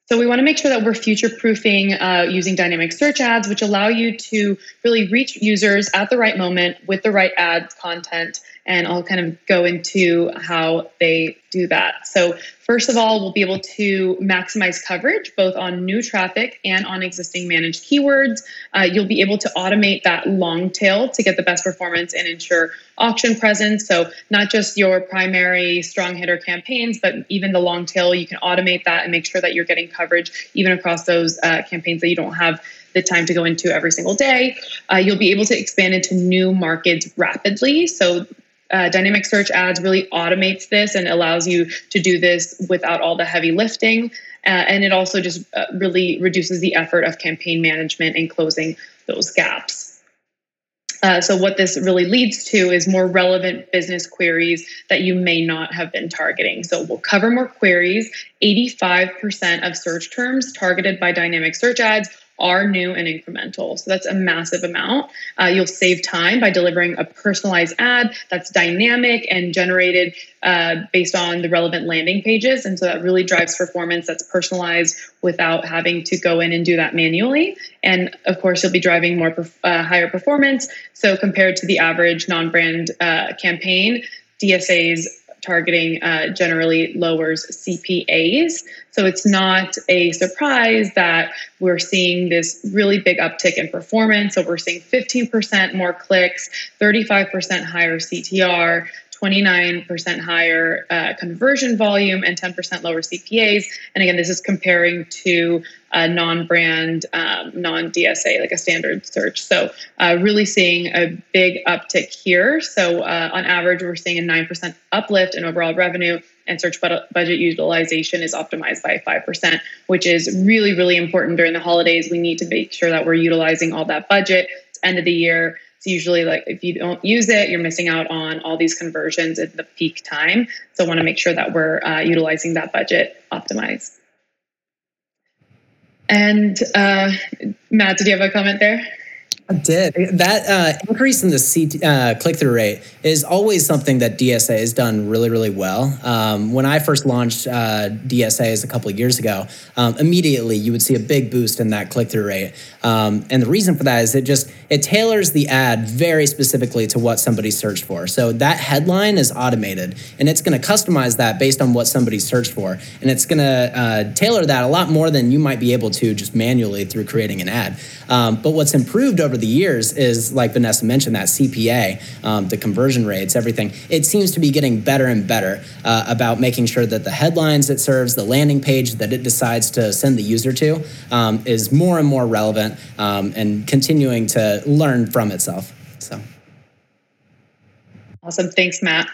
So we want to make sure that we're future proofing uh, using dynamic search ads, which allow you to really reach users at the right moment with the right ad content and I'll kind of go into how they do that. So, first of all, we'll be able to maximize coverage both on new traffic and on existing managed keywords. Uh, you'll be able to automate that long tail to get the best performance and ensure auction presence. So, not just your primary strong hitter campaigns, but even the long tail, you can automate that and make sure that you're getting coverage even across those uh, campaigns that you don't have the time to go into every single day. Uh, you'll be able to expand into new markets rapidly. So uh, dynamic search ads really automates this and allows you to do this without all the heavy lifting. Uh, and it also just uh, really reduces the effort of campaign management and closing those gaps. Uh, so, what this really leads to is more relevant business queries that you may not have been targeting. So, we'll cover more queries. 85% of search terms targeted by dynamic search ads are new and incremental. So that's a massive amount. Uh, you'll save time by delivering a personalized ad that's dynamic and generated uh, based on the relevant landing pages. And so that really drives performance that's personalized without having to go in and do that manually. And of course, you'll be driving more uh, higher performance. So compared to the average non brand uh, campaign, DSAs targeting uh, generally lowers CPAs. So it's not a surprise that we're seeing this really big uptick in performance. So we're seeing 15% more clicks, 35% higher CTR, 29% higher uh, conversion volume and 10% lower CPAs. And again, this is comparing to a non brand, um, non DSA, like a standard search. So, uh, really seeing a big uptick here. So, uh, on average, we're seeing a 9% uplift in overall revenue. And search budget utilization is optimized by 5%, which is really, really important during the holidays. We need to make sure that we're utilizing all that budget. It's end of the year it's usually like if you don't use it, you're missing out on all these conversions at the peak time. So I want to make sure that we're uh, utilizing that budget optimized. And uh, Matt, did you have a comment there? I did. That uh, increase in the CT, uh, click through rate is always something that DSA has done really, really well. Um, when I first launched uh, DSAs a couple of years ago, um, immediately you would see a big boost in that click through rate. Um, and the reason for that is it just it tailors the ad very specifically to what somebody searched for. So that headline is automated, and it's going to customize that based on what somebody searched for, and it's going to uh, tailor that a lot more than you might be able to just manually through creating an ad. Um, but what's improved over the years is, like Vanessa mentioned, that CPA, um, the conversion rates, everything. It seems to be getting better and better uh, about making sure that the headlines it serves, the landing page that it decides to send the user to, um, is more and more relevant um, and continuing to learn from itself. So. Awesome. Thanks, Matt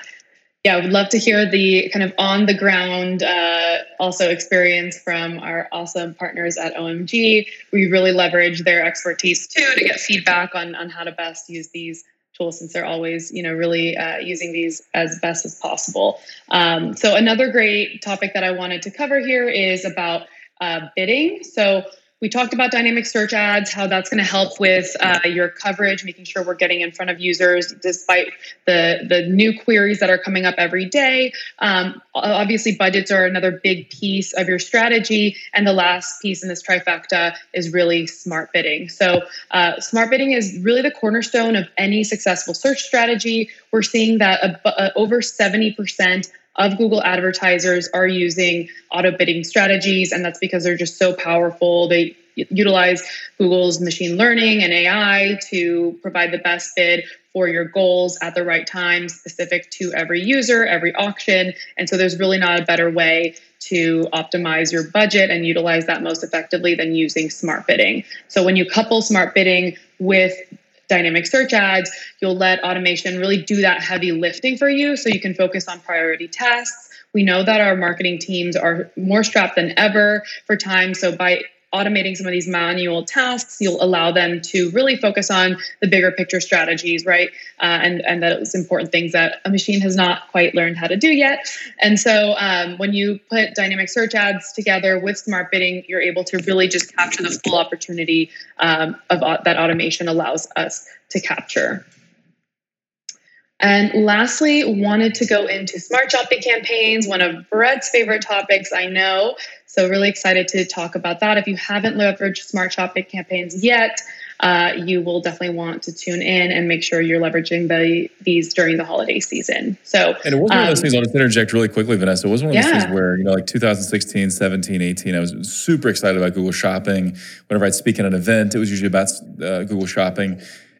yeah, I would love to hear the kind of on the ground uh, also experience from our awesome partners at OMG. We really leverage their expertise too to get feedback on, on how to best use these tools since they're always you know really uh, using these as best as possible. Um, so another great topic that I wanted to cover here is about uh, bidding. So we talked about dynamic search ads, how that's going to help with uh, your coverage, making sure we're getting in front of users despite the, the new queries that are coming up every day. Um, obviously, budgets are another big piece of your strategy. And the last piece in this trifecta is really smart bidding. So, uh, smart bidding is really the cornerstone of any successful search strategy. We're seeing that a, a, over 70% of Google advertisers are using auto bidding strategies, and that's because they're just so powerful. They utilize Google's machine learning and AI to provide the best bid for your goals at the right time, specific to every user, every auction. And so there's really not a better way to optimize your budget and utilize that most effectively than using smart bidding. So when you couple smart bidding with dynamic search ads, you'll let automation really do that heavy lifting for you so you can focus on priority tasks. We know that our marketing teams are more strapped than ever for time. So by automating some of these manual tasks, you'll allow them to really focus on the bigger picture strategies, right? Uh, and and those important things that a machine has not quite learned how to do yet. And so um, when you put dynamic search ads together with smart bidding, you're able to really just capture the full opportunity um, of uh, that automation allows us to capture. And lastly, wanted to go into smart shopping campaigns, one of Brett's favorite topics, I know. So, really excited to talk about that. If you haven't leveraged smart shopping campaigns yet, uh, you will definitely want to tune in and make sure you're leveraging the, these during the holiday season. So, and it um, one of those um, things. I'll just interject really quickly, Vanessa. It wasn't one of those yeah. things where you know, like 2016, 17, 18. I was super excited about Google Shopping. Whenever I'd speak at an event, it was usually about uh, Google Shopping.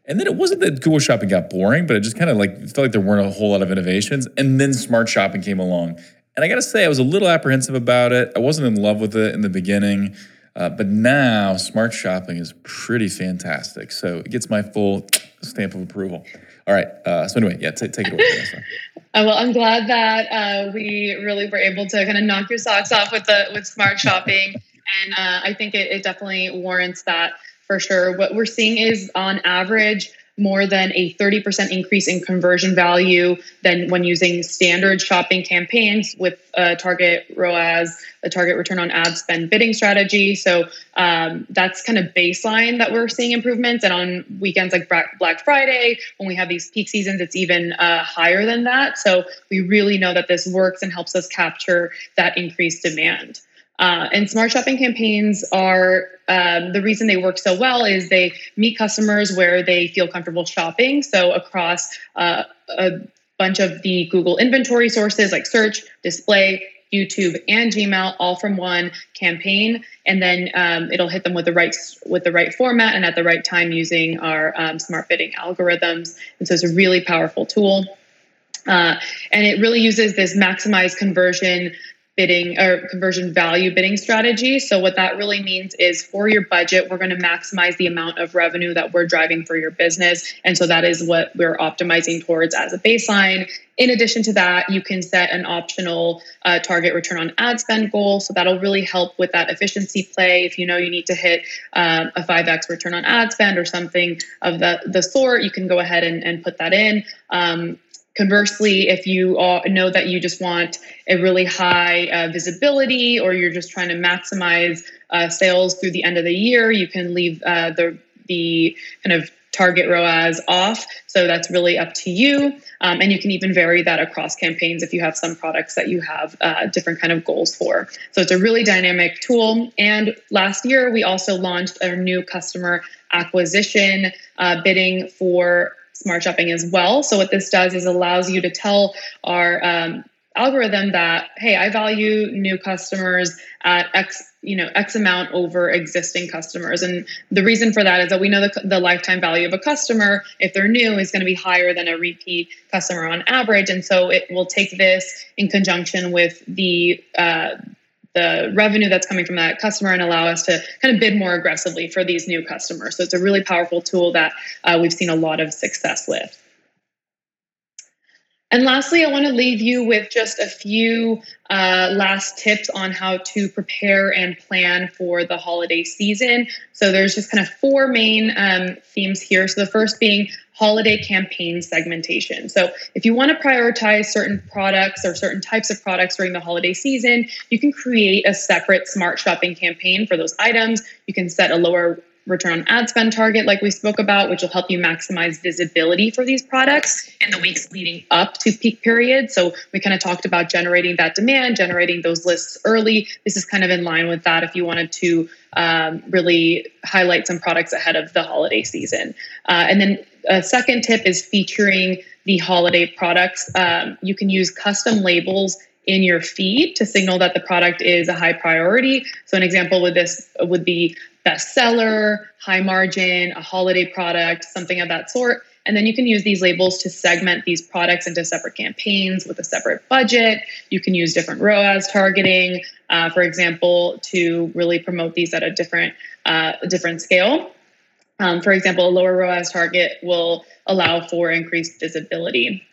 And then it wasn't that Google Shopping got boring, but it just kind of like felt like there weren't a whole lot of innovations. And then Smart Shopping came along. And I got to say, I was a little apprehensive about it. I wasn't in love with it in the beginning. Uh, but now Smart Shopping is pretty fantastic. So it gets my full stamp of approval. All right. Uh, so anyway, yeah, t- take it away. Uh, well, I'm glad that uh, we really were able to kind of knock your socks off with the with Smart Shopping, and uh, I think it, it definitely warrants that for sure. What we're seeing is on average more than a 30% increase in conversion value than when using standard shopping campaigns with a target ROAS, a target return on ad spend bidding strategy. So um, that's kind of baseline that we're seeing improvements. And on weekends like Black Friday, when we have these peak seasons, it's even uh, higher than that. So we really know that this works and helps us capture that increased demand. Uh, and smart shopping campaigns are um, the reason they work so well is they meet customers where they feel comfortable shopping. So across uh, a bunch of the Google inventory sources like search, display, YouTube, and Gmail, all from one campaign, and then um, it'll hit them with the right with the right format and at the right time using our um, smart bidding algorithms. And so it's a really powerful tool. Uh, and it really uses this maximize conversion bidding or conversion value bidding strategy. So, what that really means is for your budget, we're going to maximize the amount of revenue that we're driving for your business. And so, that is what we're optimizing towards as a baseline. In addition to that, you can set an optional uh, target return on ad spend goal. So, that'll really help with that efficiency play. If you know you need to hit um, a 5x return on ad spend or something of the, the sort, you can go ahead and, and put that in. Um, Conversely, if you know that you just want a really high uh, visibility or you're just trying to maximize uh, sales through the end of the year, you can leave uh, the the kind of target ROAS off. So that's really up to you. Um, and you can even vary that across campaigns if you have some products that you have uh, different kind of goals for. So it's a really dynamic tool. And last year, we also launched a new customer acquisition uh, bidding for smart shopping as well. So what this does is allows you to tell our um, algorithm that hey, I value new customers at X you know X amount over existing customers, and the reason for that is that we know the, the lifetime value of a customer if they're new is going to be higher than a repeat customer on average, and so it will take this in conjunction with the uh, the revenue that's coming from that customer and allow us to kind of bid more aggressively for these new customers. So it's a really powerful tool that uh, we've seen a lot of success with. And lastly, I want to leave you with just a few uh, last tips on how to prepare and plan for the holiday season. So there's just kind of four main um, themes here. So the first being holiday campaign segmentation. So if you want to prioritize certain products or certain types of products during the holiday season, you can create a separate smart shopping campaign for those items. You can set a lower return on ad spend target, like we spoke about, which will help you maximize visibility for these products in the weeks leading up to peak period. So we kind of talked about generating that demand, generating those lists early. This is kind of in line with that if you wanted to um, really highlight some products ahead of the holiday season. Uh, and then a second tip is featuring the holiday products. Um, you can use custom labels in your feed to signal that the product is a high priority. So an example with this would be bestseller, high margin, a holiday product, something of that sort. And then you can use these labels to segment these products into separate campaigns with a separate budget. You can use different ROAS targeting, uh, for example, to really promote these at a different uh, different scale. Um, for example, a lower ROAS target will allow for increased visibility.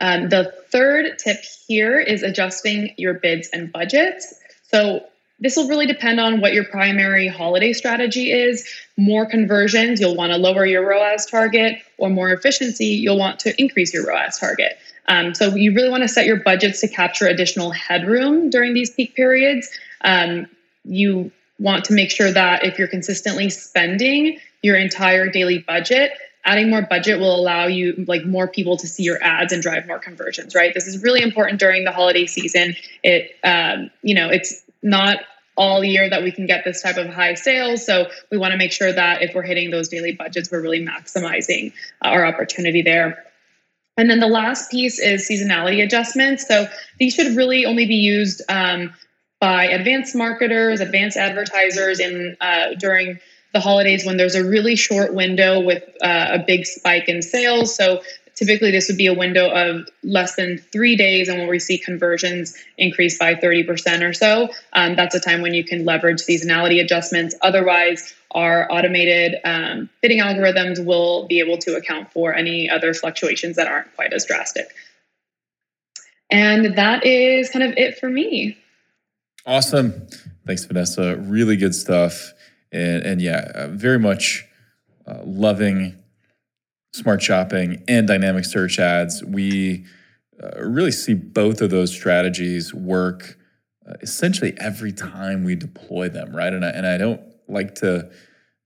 Um, the third tip here is adjusting your bids and budgets. So this will really depend on what your primary holiday strategy is. More conversions, you'll want to lower your ROAS target, or more efficiency, you'll want to increase your ROAS target. Um, so you really want to set your budgets to capture additional headroom during these peak periods. Um, you want to make sure that if you're consistently spending your entire daily budget, adding more budget will allow you like more people to see your ads and drive more conversions right this is really important during the holiday season it um, you know it's not all year that we can get this type of high sales. So we want to make sure that if we're hitting those daily budgets, we're really maximizing our opportunity there. And then the last piece is seasonality adjustments. So these should really only be used um, by advanced marketers, advanced advertisers in uh, during the holidays when there's a really short window with uh, a big spike in sales. So typically this would be a window of less than three days and where we see conversions increase by 30% or so um, that's a time when you can leverage seasonality adjustments. Otherwise our automated um, bidding algorithms will be able to account for any other fluctuations that aren't quite as drastic. And that is kind of it for me. Awesome. Thanks vanessa. Really good stuff. And, and yeah, uh, very much uh, loving smart shopping and dynamic search ads. We uh, really see both of those strategies work uh, essentially every time we deploy them, right? And I, and I don't like to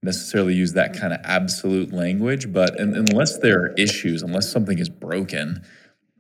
necessarily use that kind of absolute language, but in, unless there are issues, unless something is broken,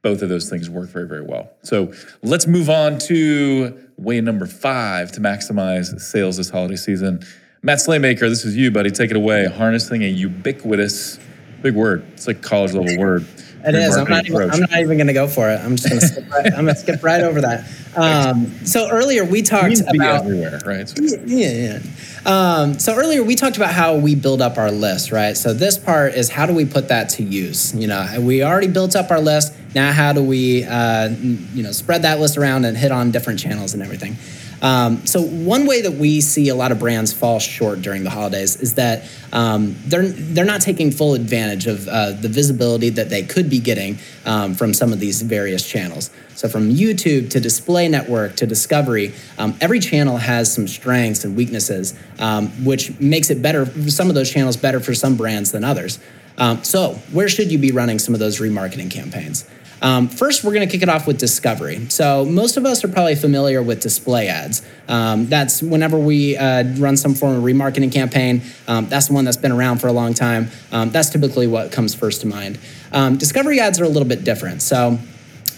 both of those things work very, very well. So let's move on to way number five to maximize sales this holiday season. Matt Slaymaker, this is you, buddy. Take it away. Harnessing a ubiquitous, big word. It's like college level word. It is. I'm not, even, I'm not even going to go for it. I'm just going to skip right, I'm going to skip right over that. Um, so earlier we talked about everywhere, right? Yeah, yeah. Um, so earlier we talked about how we build up our list, right? So this part is how do we put that to use? You know, we already built up our list. Now, how do we, uh, you know, spread that list around and hit on different channels and everything? Um, so one way that we see a lot of brands fall short during the holidays is that um, they're they're not taking full advantage of uh, the visibility that they could be getting um, from some of these various channels. So from YouTube to Display Network to Discovery, um, every channel has some strengths and weaknesses, um, which makes it better. Some of those channels better for some brands than others. Um, so where should you be running some of those remarketing campaigns? Um, first, we're going to kick it off with discovery. So, most of us are probably familiar with display ads. Um, that's whenever we uh, run some form of remarketing campaign, um, that's the one that's been around for a long time. Um, that's typically what comes first to mind. Um, discovery ads are a little bit different. So,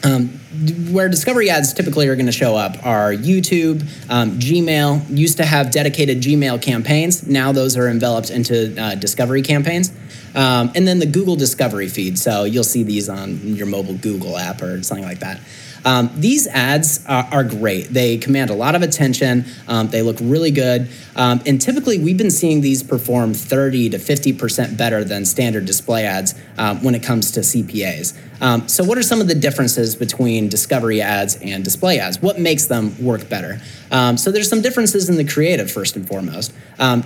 um, where discovery ads typically are going to show up are YouTube, um, Gmail. Used to have dedicated Gmail campaigns. Now those are enveloped into uh, discovery campaigns. Um, and then the Google Discovery feed. So you'll see these on your mobile Google app or something like that. Um, these ads are, are, great. They command a lot of attention. Um, they look really good. Um, and typically, we've been seeing these perform 30 to 50% better than standard display ads um, when it comes to CPAs. Um, so, what are some of the differences between discovery ads and display ads? What makes them work better? Um, so, there's some differences in the creative, first and foremost.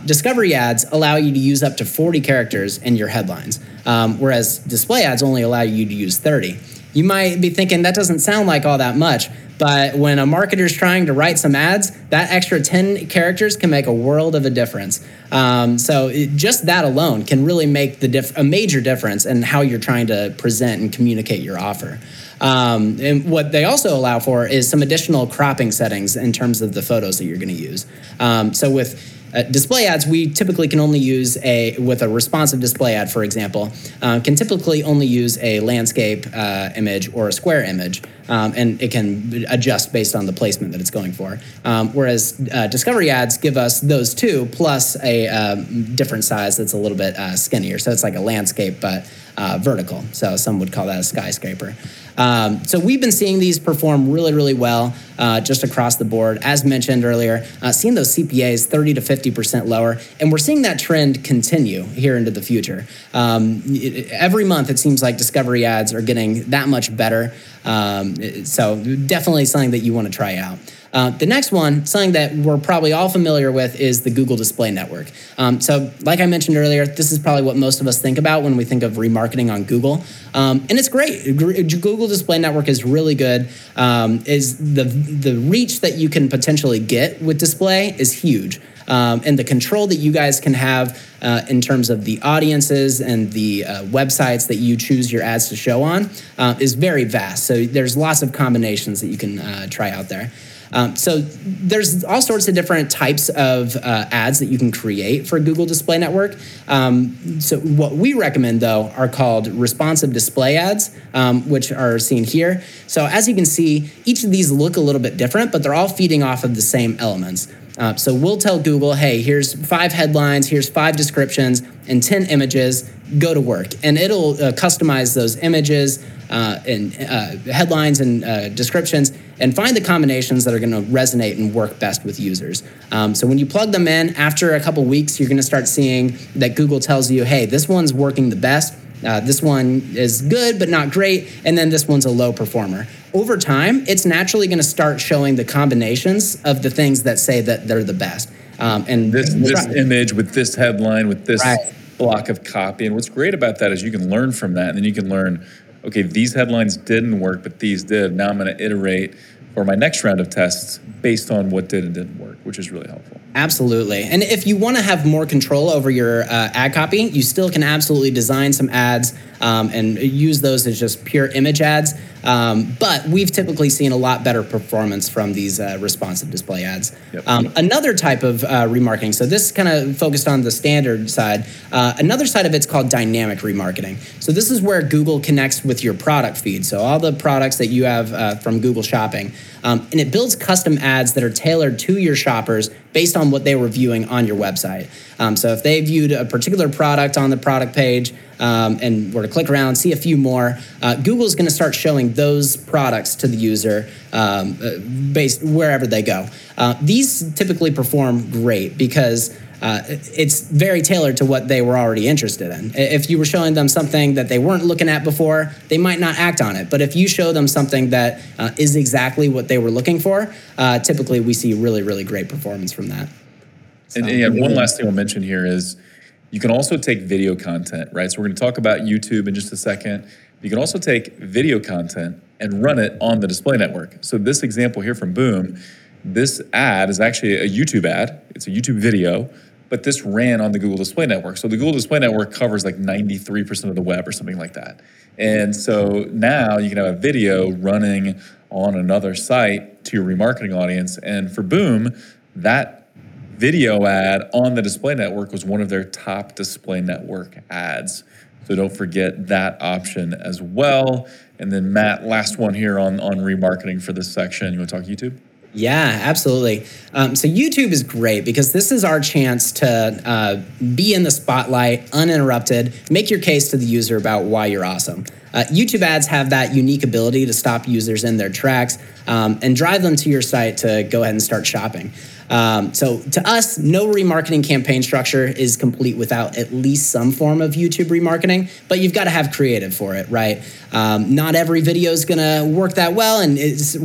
discovery ads allow you to use up to 40 characters in your headlines, whereas display ads only allow you to use 30. You might be thinking that doesn't sound like all that much, but when a marketer's trying to write some ads, that extra 10 characters can make a world of a difference. Um, so it, just that alone can really make the diff- a major difference in how you're trying to present and communicate your offer. Um, and what they also allow for is some additional cropping settings in terms of the photos that you're going to use. Um, so with uh, display ads, we typically can only use a, with a responsive display ad, for example, uh, can typically only use a landscape uh, image or a square image. Um, and it can adjust based on the placement that it's going for. Um, whereas uh, discovery ads give us those two plus a um, different size that's a little bit uh, skinnier. So it's like a landscape, but uh, vertical. So some would call that a skyscraper. Um, so we've been seeing these perform really, really well uh, just across the board. As mentioned earlier, uh, seeing those CPAs 30 to 50% lower, and we're seeing that trend continue here into the future. Um, it, every month, it seems like discovery ads are getting that much better. Um, so definitely something that you want to try out. Uh, the next one, something that we're probably all familiar with, is the Google Display Network. Um, so, like I mentioned earlier, this is probably what most of us think about when we think of remarketing on Google, um, and it's great. Google Display Network is really good. Um, is the the reach that you can potentially get with display is huge. Um, and the control that you guys can have uh, in terms of the audiences and the uh, websites that you choose your ads to show on uh, is very vast. So there's lots of combinations that you can uh, try out there. Um, so there's all sorts of different types of uh, ads that you can create for Google Display Network. Um, so what we recommend though are called responsive display ads, um, which are seen here. So as you can see, each of these look a little bit different, but they're all feeding off of the same elements. Uh, so we'll tell Google, hey, here's five headlines, here's five descriptions, and 10 images, go to work. And it'll uh, customize those images uh, and uh, headlines and uh, descriptions and find the combinations that are going to resonate and work best with users. Um, so when you plug them in, after a couple weeks, you're going to start seeing that Google tells you, hey, this one's working the best. Uh, this one is good but not great, and then this one's a low performer. Over time, it's naturally going to start showing the combinations of the things that say that they're the best. Um, and this, this image with this headline with this right. block of copy, and what's great about that is you can learn from that, and then you can learn, okay, these headlines didn't work, but these did. Now I'm going to iterate for my next round of tests based on what did and didn't work, which is really helpful. Absolutely. And if you want to have more control over your uh, ad copy, you still can absolutely design some ads um, and use those as just pure image ads. Um, but we've typically seen a lot better performance from these uh, responsive display ads. Yep. Um, another type of uh, remarketing, so this kind of focused on the standard side. Uh, another side of it's called dynamic remarketing. So this is where Google connects with your product feed. So all the products that you have uh, from Google Shopping. Um, and it builds custom ads that are tailored to your shoppers based on what they were viewing on your website. Um, so if they viewed a particular product on the product page, um, and were to click around, see a few more, uh, Google's going to start showing those products to the user um, uh, based wherever they go. Uh, these typically perform great because uh, it's very tailored to what they were already interested in. If you were showing them something that they weren't looking at before, they might not act on it. But if you show them something that uh, is exactly what they were looking for, uh, typically we see really, really great performance from that. So, and, and one last thing I'll mention here is you can also take video content, right? So we're going to talk about YouTube in just a second. You can also take video content and run it on the display network. So this example here from Boom, this ad is actually a YouTube ad. It's a YouTube video, but this ran on the Google Display Network. So the Google Display Network covers like 93% of the web or something like that. And so now you can have a video running on another site to your remarketing audience. And for Boom, that video ad on the display network was one of their top display network ads. So don't forget that option as well. And then Matt, last one here on, on remarketing for this section. You want to talk YouTube? Yeah, absolutely. Um, so YouTube is great because this is our chance to uh, be in the spotlight, uninterrupted, make your case to the user about why you're awesome. Uh, YouTube ads have that unique ability to stop users in their tracks um, and drive them to your site to go ahead and start shopping. Um, so to us, no remarketing campaign structure is complete without at least some form of YouTube remarketing, but you've got to have creative for it, right? Um, not every video is going to work that well, and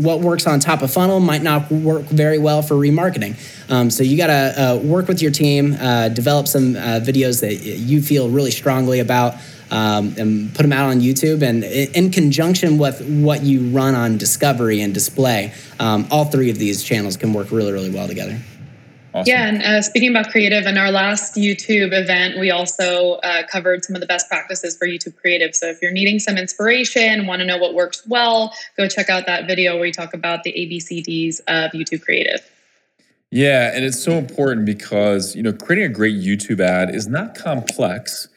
what works on top of funnel might not work very well for remarketing. Um, so you got to uh, work with your team, uh, develop some uh, videos that you feel really strongly about um, and put them out on YouTube. And in conjunction with what you run on Discovery and Display, um, all three of these channels can work really, really well together. Awesome. Yeah, and uh, speaking about creative, in our last YouTube event, we also uh, covered some of the best practices for YouTube creative. So if you're needing some inspiration, want to know what works well, go check out that video where we talk about the ABCDs of YouTube creative. Yeah, and it's so important because you know creating a great YouTube ad is not complex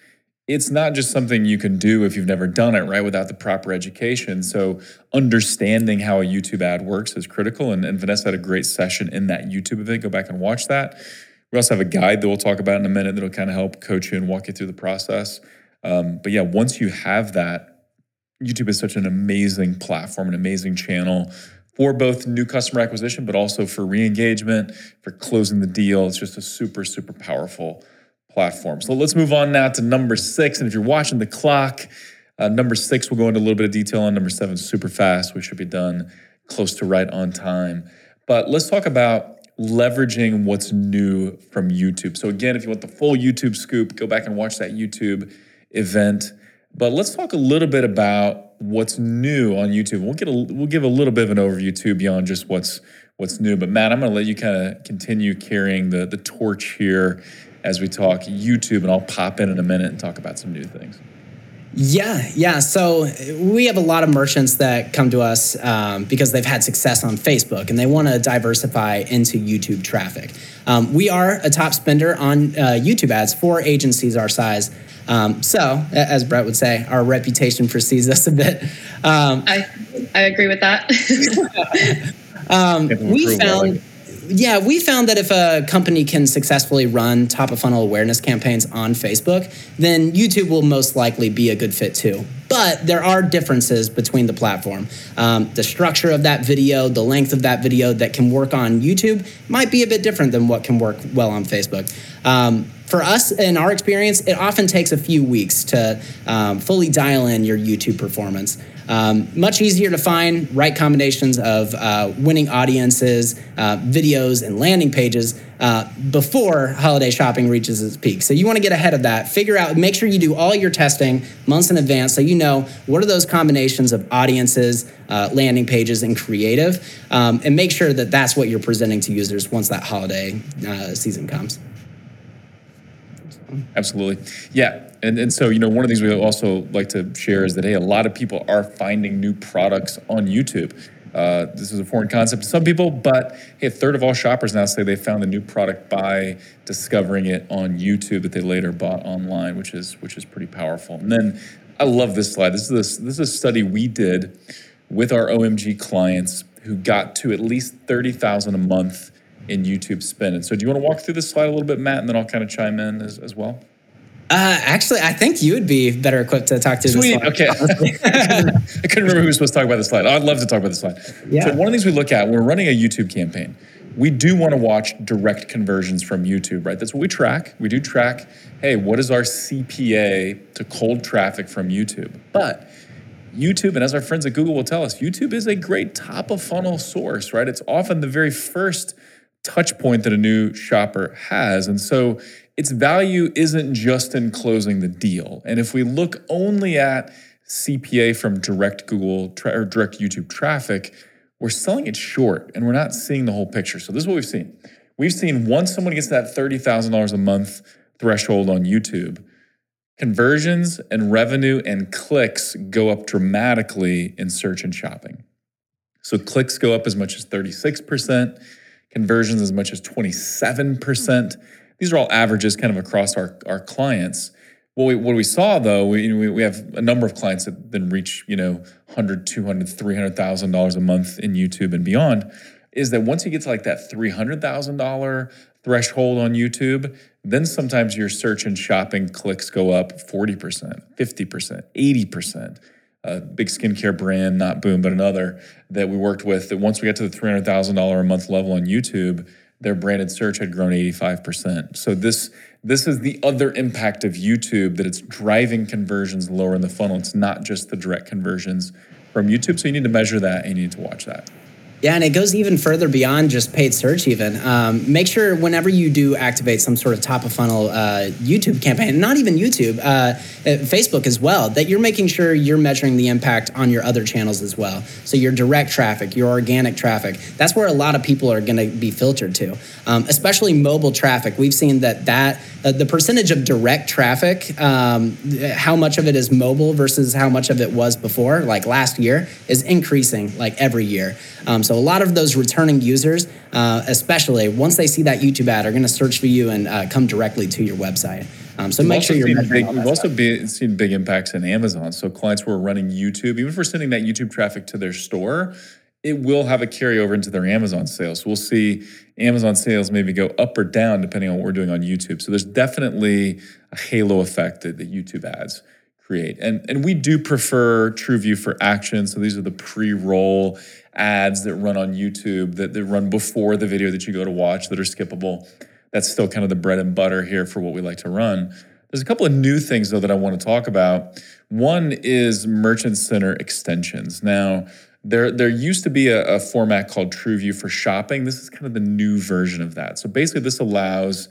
it's not just something you can do if you've never done it, right, without the proper education. So, understanding how a YouTube ad works is critical. And, and, Vanessa had a great session in that YouTube event. Go back and watch that. We also have a guide that we'll talk about in a minute that'll kind of help coach you and walk you through the process. Um, but yeah, once you have that, YouTube is such an amazing platform, an amazing channel for both new customer acquisition, but also for re engagement, for closing the deal. It's just a super, super powerful platform. So let's move on now to number six. And if you're watching the clock, uh, number six, we'll go into a little bit of detail on number seven super fast. We should be done close to right on time. But let's talk about leveraging what's new from YouTube. So, again, if you want the full YouTube scoop, go back and watch that YouTube event. But let's talk a little bit about what's new on YouTube. We'll get a, we'll give a little bit of an overview too beyond just what's what's new. But Matt, I'm going to let you kind of continue carrying the the torch here as we talk YouTube, and I'll pop in in a minute and talk about some new things. Yeah, yeah. So we have a lot of merchants that come to us um, because they've had success on Facebook and they want to diversify into YouTube traffic. Um, we are a top spender on uh, YouTube ads for agencies our size. Um, so, as Brett would say, our reputation precedes us a bit. Um, I I agree with that. um, we found yeah, we found that if a company can successfully run top of funnel awareness campaigns on Facebook, then YouTube will most likely be a good fit too. But there are differences between the platform. Um, the structure of that video, the length of that video that can work on YouTube might be a bit different than what can work well on Facebook. Um, for us, in our experience, it often takes a few weeks to um, fully dial in your YouTube performance. Um, much easier to find right combinations of uh, winning audiences, uh, videos, and landing pages uh, before holiday shopping reaches its peak. So you want to get ahead of that. Figure out, make sure you do all your testing months in advance so you know what are those combinations of audiences, uh, landing pages, and creative, um, and make sure that that's what you're presenting to users once that holiday uh, season comes. Absolutely. Yeah. And, and so, you know, one of the things we also like to share is that, hey, a lot of people are finding new products on YouTube. Uh, this is a foreign concept to some people, but hey, a third of all shoppers now say they found a new product by discovering it on YouTube that they later bought online, which is which is pretty powerful. And then I love this slide. This is this, this is a study we did with our OMG clients who got to at least thirty thousand a month in YouTube spend. And so, do you want to walk through this slide a little bit, Matt, and then I'll kind of chime in as, as well? Uh, actually, I think you would be better equipped to talk to Sweet. This okay. I couldn't remember who was supposed to talk about the slide. I'd love to talk about the slide. Yeah. So one of the things we look at when we're running a YouTube campaign, we do want to watch direct conversions from YouTube, right? That's what we track. We do track, hey, what is our CPA to cold traffic from YouTube? But YouTube, and as our friends at Google will tell us, YouTube is a great top of funnel source, right? It's often the very first touch point that a new shopper has. And so its value isn't just in closing the deal. And if we look only at CPA from direct Google tra- or direct YouTube traffic, we're selling it short and we're not seeing the whole picture. So this is what we've seen. We've seen once someone gets that $30,000 a month threshold on YouTube, conversions and revenue and clicks go up dramatically in search and shopping. So clicks go up as much as 36%, conversions as much as 27%. These are all averages kind of across our, our clients. What we, what we saw though, we, we have a number of clients that then reach, you know, 100, 200, $300,000 a month in YouTube and beyond, is that once you get to like that $300,000 threshold on YouTube, then sometimes your search and shopping clicks go up 40%, 50%, 80%. A big skincare brand, not Boom, but another that we worked with, that once we got to the $300,000 a month level on YouTube, their branded search had grown 85%. So this this is the other impact of YouTube that it's driving conversions lower in the funnel. It's not just the direct conversions from YouTube. So you need to measure that and you need to watch that. Yeah, and it goes even further beyond just paid search. Even um, make sure whenever you do activate some sort of top of funnel uh, YouTube campaign, not even YouTube, uh, uh, Facebook as well, that you're making sure you're measuring the impact on your other channels as well. So your direct traffic, your organic traffic, that's where a lot of people are going to be filtered to, um, especially mobile traffic. We've seen that that uh, the percentage of direct traffic, um, how much of it is mobile versus how much of it was before, like last year, is increasing like every year. Um, so a lot of those returning users, uh, especially once they see that YouTube ad, are going to search for you and uh, come directly to your website. Um, so we've make sure you're. Big, we've also be, seen big impacts in Amazon. So clients who are running YouTube, even if we're sending that YouTube traffic to their store, it will have a carryover into their Amazon sales. We'll see Amazon sales maybe go up or down depending on what we're doing on YouTube. So there's definitely a halo effect that, that YouTube ads create. And, and we do prefer TrueView for action. So these are the pre-roll ads that run on YouTube that, that run before the video that you go to watch that are skippable. That's still kind of the bread and butter here for what we like to run. There's a couple of new things though that I want to talk about. One is Merchant Center extensions. Now, there, there used to be a, a format called TrueView for shopping. This is kind of the new version of that. So basically, this allows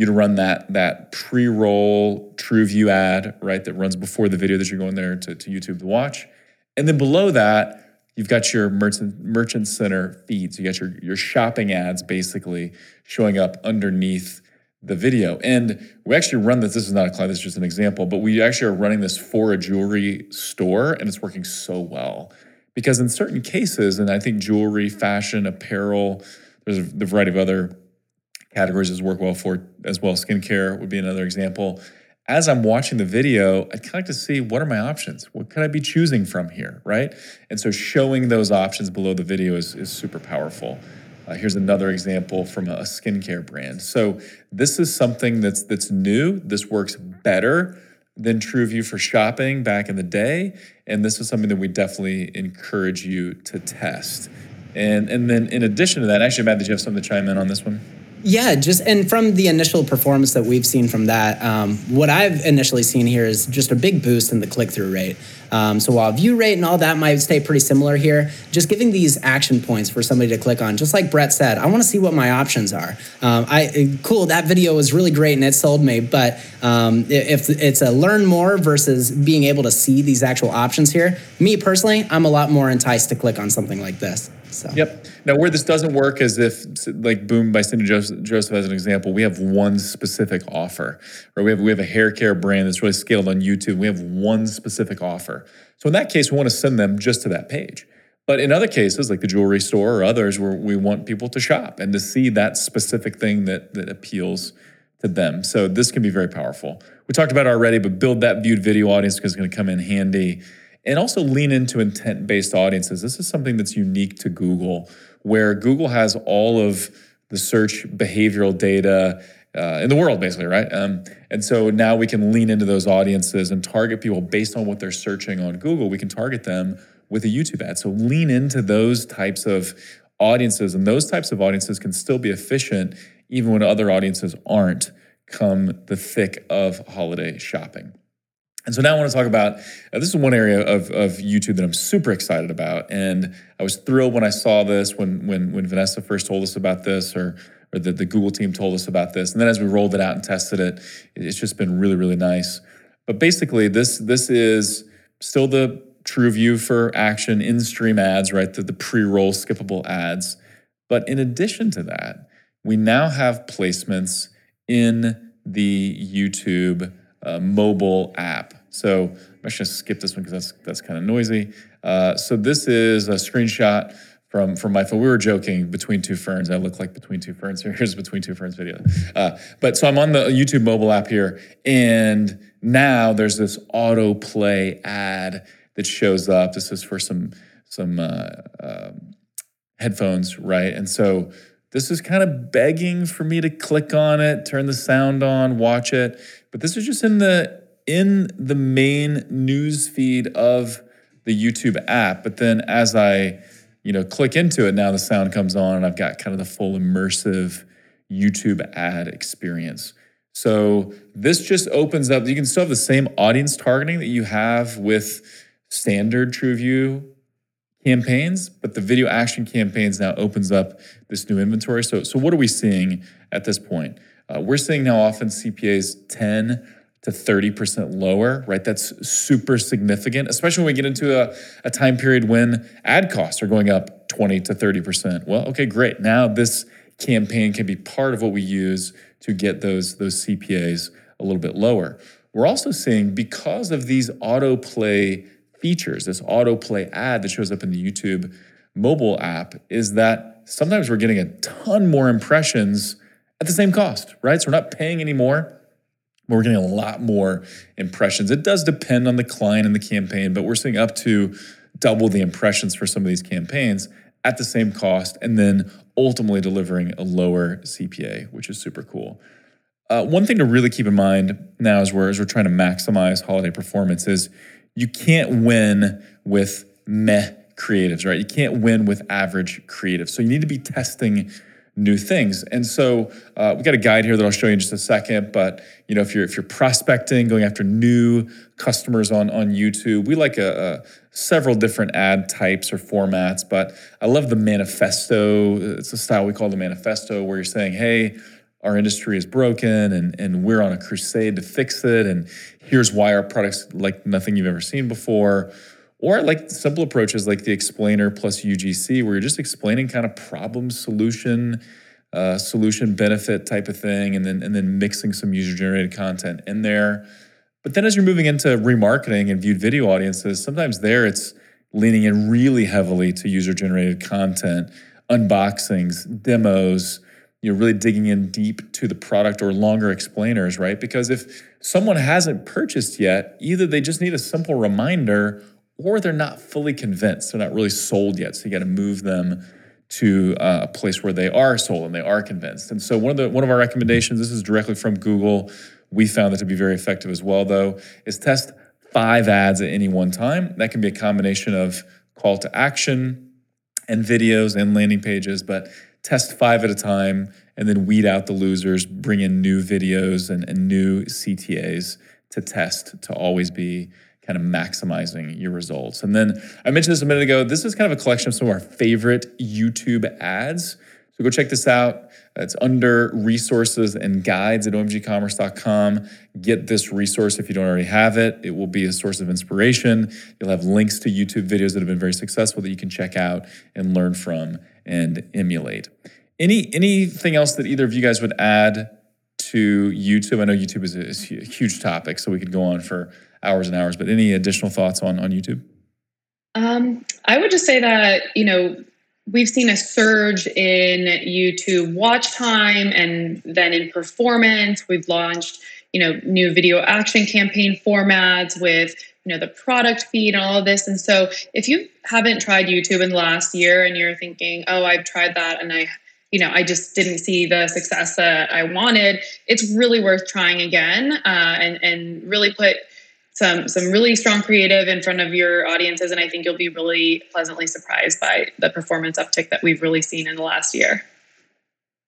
you to run that that pre-roll TrueView ad, right, that runs before the video that you're going there to, to YouTube to watch. And then below that, you've got your merchant merchant center feeds. You got your your shopping ads basically showing up underneath the video. And we actually run this. This is not a client, this is just an example, but we actually are running this for a jewelry store and it's working so well. Because in certain cases, and I think jewelry, fashion, apparel, there's a the variety of other categories this work well for as well. Skincare would be another example. As I'm watching the video, I'd kind of like to see what are my options? What could I be choosing from here, right? And so showing those options below the video is, is super powerful. Uh, here's another example from a skincare brand. So this is something that's that's new. This works better than TrueView for shopping back in the day, and this is something that we definitely encourage you to test. And and then in addition to that, actually, Matt, did you have something to chime in on this one? Yeah, just and from the initial performance that we've seen from that, um, what I've initially seen here is just a big boost in the click through rate. Um, so while view rate and all that might stay pretty similar here, just giving these action points for somebody to click on, just like Brett said, I want to see what my options are. Um, I cool that video was really great and it sold me, but um, if it's a learn more versus being able to see these actual options here, me personally, I'm a lot more enticed to click on something like this. So. Yep. Now, where this doesn't work is if, like Boom by Cindy Joseph, Joseph, as an example, we have one specific offer, or we have we have a hair care brand that's really scaled on YouTube. We have one specific offer. So in that case, we want to send them just to that page. But in other cases, like the jewelry store or others, where we want people to shop and to see that specific thing that that appeals to them. So this can be very powerful. We talked about already, but build that viewed video audience because it's going to come in handy and also lean into intent based audiences. This is something that's unique to Google, where Google has all of the search behavioral data uh, in the world, basically, right? Um, and so now we can lean into those audiences and target people based on what they're searching on Google. We can target them with a YouTube ad. So lean into those types of audiences, and those types of audiences can still be efficient even when other audiences aren't come the thick of holiday shopping. And so now I want to talk about uh, this is one area of, of YouTube that I'm super excited about. And I was thrilled when I saw this, when when when Vanessa first told us about this, or or the, the Google team told us about this. And then as we rolled it out and tested it, it's just been really, really nice. But basically, this this is still the TrueView for action in-stream ads, right? The, the pre-roll skippable ads. But in addition to that, we now have placements in the YouTube uh, mobile app. So I'm just gonna skip this one because that's that's kind of noisy. Uh, so this is a screenshot from from my phone. We were joking between two ferns. I look like between two ferns. Here's between two ferns video. Uh, but so I'm on the YouTube mobile app here, and now there's this autoplay ad that shows up. This is for some some uh, um, headphones, right? And so this is kind of begging for me to click on it, turn the sound on, watch it. But this is just in the in the main news feed of the YouTube app. But then as I, you know, click into it, now the sound comes on and I've got kind of the full immersive YouTube ad experience. So this just opens up, you can still have the same audience targeting that you have with standard TrueView campaigns, but the video action campaigns now opens up this new inventory. So, so what are we seeing at this point? Uh, we're seeing now often CPAs 10 to 30% lower, right? That's super significant, especially when we get into a, a time period when ad costs are going up 20 to 30%. Well, okay, great. Now this campaign can be part of what we use to get those, those CPAs a little bit lower. We're also seeing because of these autoplay features, this autoplay ad that shows up in the YouTube mobile app, is that sometimes we're getting a ton more impressions at the same cost, right? So we're not paying any more, but we're getting a lot more impressions. It does depend on the client and the campaign, but we're seeing up to double the impressions for some of these campaigns at the same cost, and then ultimately delivering a lower CPA, which is super cool. Uh, one thing to really keep in mind now as we're, as we're trying to maximize holiday performance is you can't win with meh creatives, right? You can't win with average creatives. So you need to be testing new things. And so uh, we got a guide here that I'll show you in just a second. But you know, if you're if you're prospecting, going after new customers on on YouTube, we like a, a several different ad types or formats. But I love the manifesto. It's a style we call the manifesto, where you're saying, hey. Our industry is broken and, and we're on a crusade to fix it. And here's why our product's like nothing you've ever seen before or like simple approaches like the explainer plus UGC, where you're just explaining kind of problem solution uh, solution benefit type of thing, and then and then mixing some user generated content in there. But then as you're moving into remarketing and viewed video audiences, sometimes there it's leaning in really heavily to user generated content, unboxings, demos, you know, really digging in deep to the product or longer explainers, right? Because if someone hasn't purchased yet, either they just need a simple reminder or they're not fully convinced. They're not really sold yet. So you got to move them to uh, a place where they are sold and they are convinced. And so one of the one of our recommendations, this is directly from Google, we found that to be very effective as well, though, is test five ads at any one time. That can be a combination of call to action and videos and landing pages, but test five at a time and then weed out the losers, bring in new videos and, and new CTAs to test to always be kind of maximizing your results. And then I mentioned this a minute ago. This is kind of a collection of some of our favorite YouTube ads. So go check this out. It's under resources and guides at omgcommerce.com. Get this resource if you don't already have it. It will be a source of inspiration. You'll have links to YouTube videos that have been very successful that you can check out and learn from and emulate. Any anything else that either of you guys would add to YouTube? I know YouTube is a, is a huge topic, so we could go on for hours and hours. But any additional thoughts on on YouTube? Um, I would just say that you know we've seen a surge in YouTube watch time and then in performance. We've launched you know new video action campaign formats with you know the product feed and all of this. And so if you haven't tried YouTube in the last year and you're thinking, oh, I've tried that and I you know, I just didn't see the success that I wanted. It's really worth trying again, uh, and and really put some some really strong creative in front of your audiences and i think you'll be really pleasantly surprised by the performance uptick that we've really seen in the last year.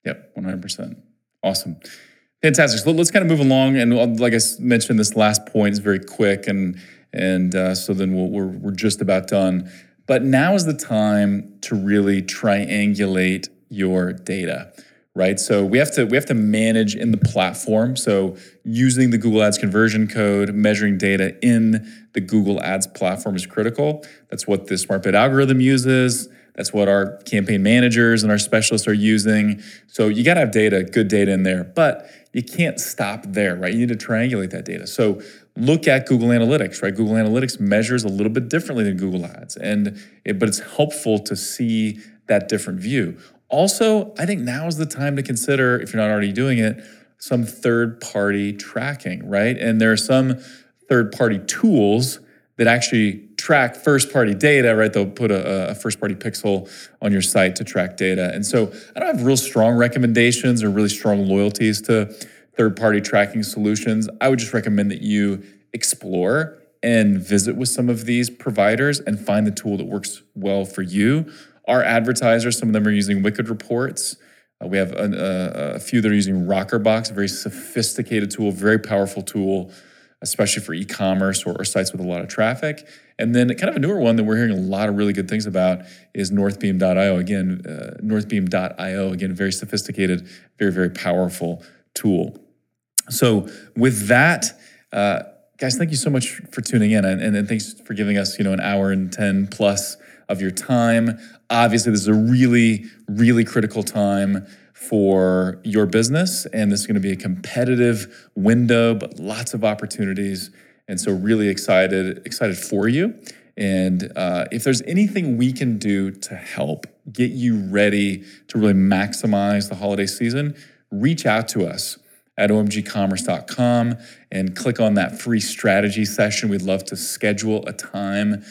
Yep 100% awesome. Fantastic. So let's kind of move along and like i mentioned this last point is very quick and and uh, so then we we are we're just about done. But now is the time to really triangulate your data right? So we have to we have to manage in the platform. So using the Google Ads conversion code, measuring data in the Google Ads platform is critical. That's what the SmartBid algorithm uses. That's what our campaign managers and our specialists are using. So you got to have data, good data in there, but you can't stop there, right? You need to triangulate that data. So look at Google Analytics, right? Google Analytics measures a little bit differently than Google Ads, and it, but it's helpful to see that different view. Also, I think now is the time to consider, if you're not already doing it, some third party tracking, right? And there are some third party tools that actually track first party data, right? They'll put a, a, first party pixel on your site to track data. And so I don't have real strong recommendations or really strong loyalties to third party tracking solutions. I would just recommend that you explore and visit with some of these providers and find the tool that works well for you our advertisers, some of them are using Wicked Reports. Uh, we have a, a, a, few that are using Rockerbox, a very sophisticated tool, very powerful tool, especially for e-commerce or, or, sites with a lot of traffic. And then kind of a newer one that we're hearing a lot of really good things about is Northbeam.io. Again, uh, Northbeam.io, again, very sophisticated, very, very powerful tool. So with that, uh, guys, thank you so much for tuning in and, and, and thanks for giving us, you know, an hour and 10 plus of your time. Obviously, this is a really, really critical time for your business, and this is going to be a competitive window, but lots of opportunities. And so, really excited, excited for you. And uh, if there's anything we can do to help get you ready to really maximize the holiday season, reach out to us at omgcommerce.com and click on that free strategy session. We'd love to schedule a time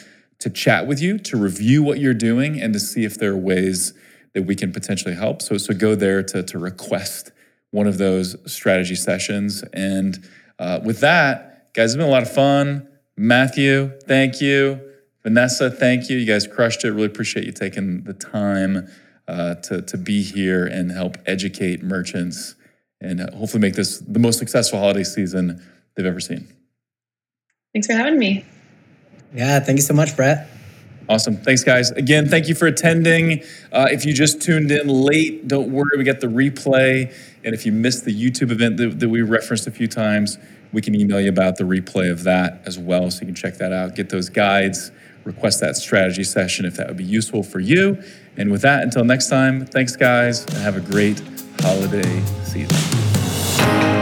to chat with you, to review what you're doing, and to see if there are ways that we can potentially help. So, so go there to, to request one of those strategy sessions. And uh, with that, guys, it's been a lot of fun. Matthew, thank you. Vanessa, thank you. You guys crushed it. Really appreciate you taking the time uh, to, to be here and help educate merchants and hopefully make this the most successful holiday season they've ever seen. Thanks for having me. Yeah, thank you so much, Brett. Awesome. Thanks, guys. Again, thank you for attending. Uh, if you just tuned in late, don't worry, we got the replay. And if you missed the YouTube event that, that, we referenced a few times, we can email you about the replay of that as well. So you can check that out, get those guides, request that strategy session if that would be useful for you. And with that, until next time, thanks, guys, and have a great holiday season.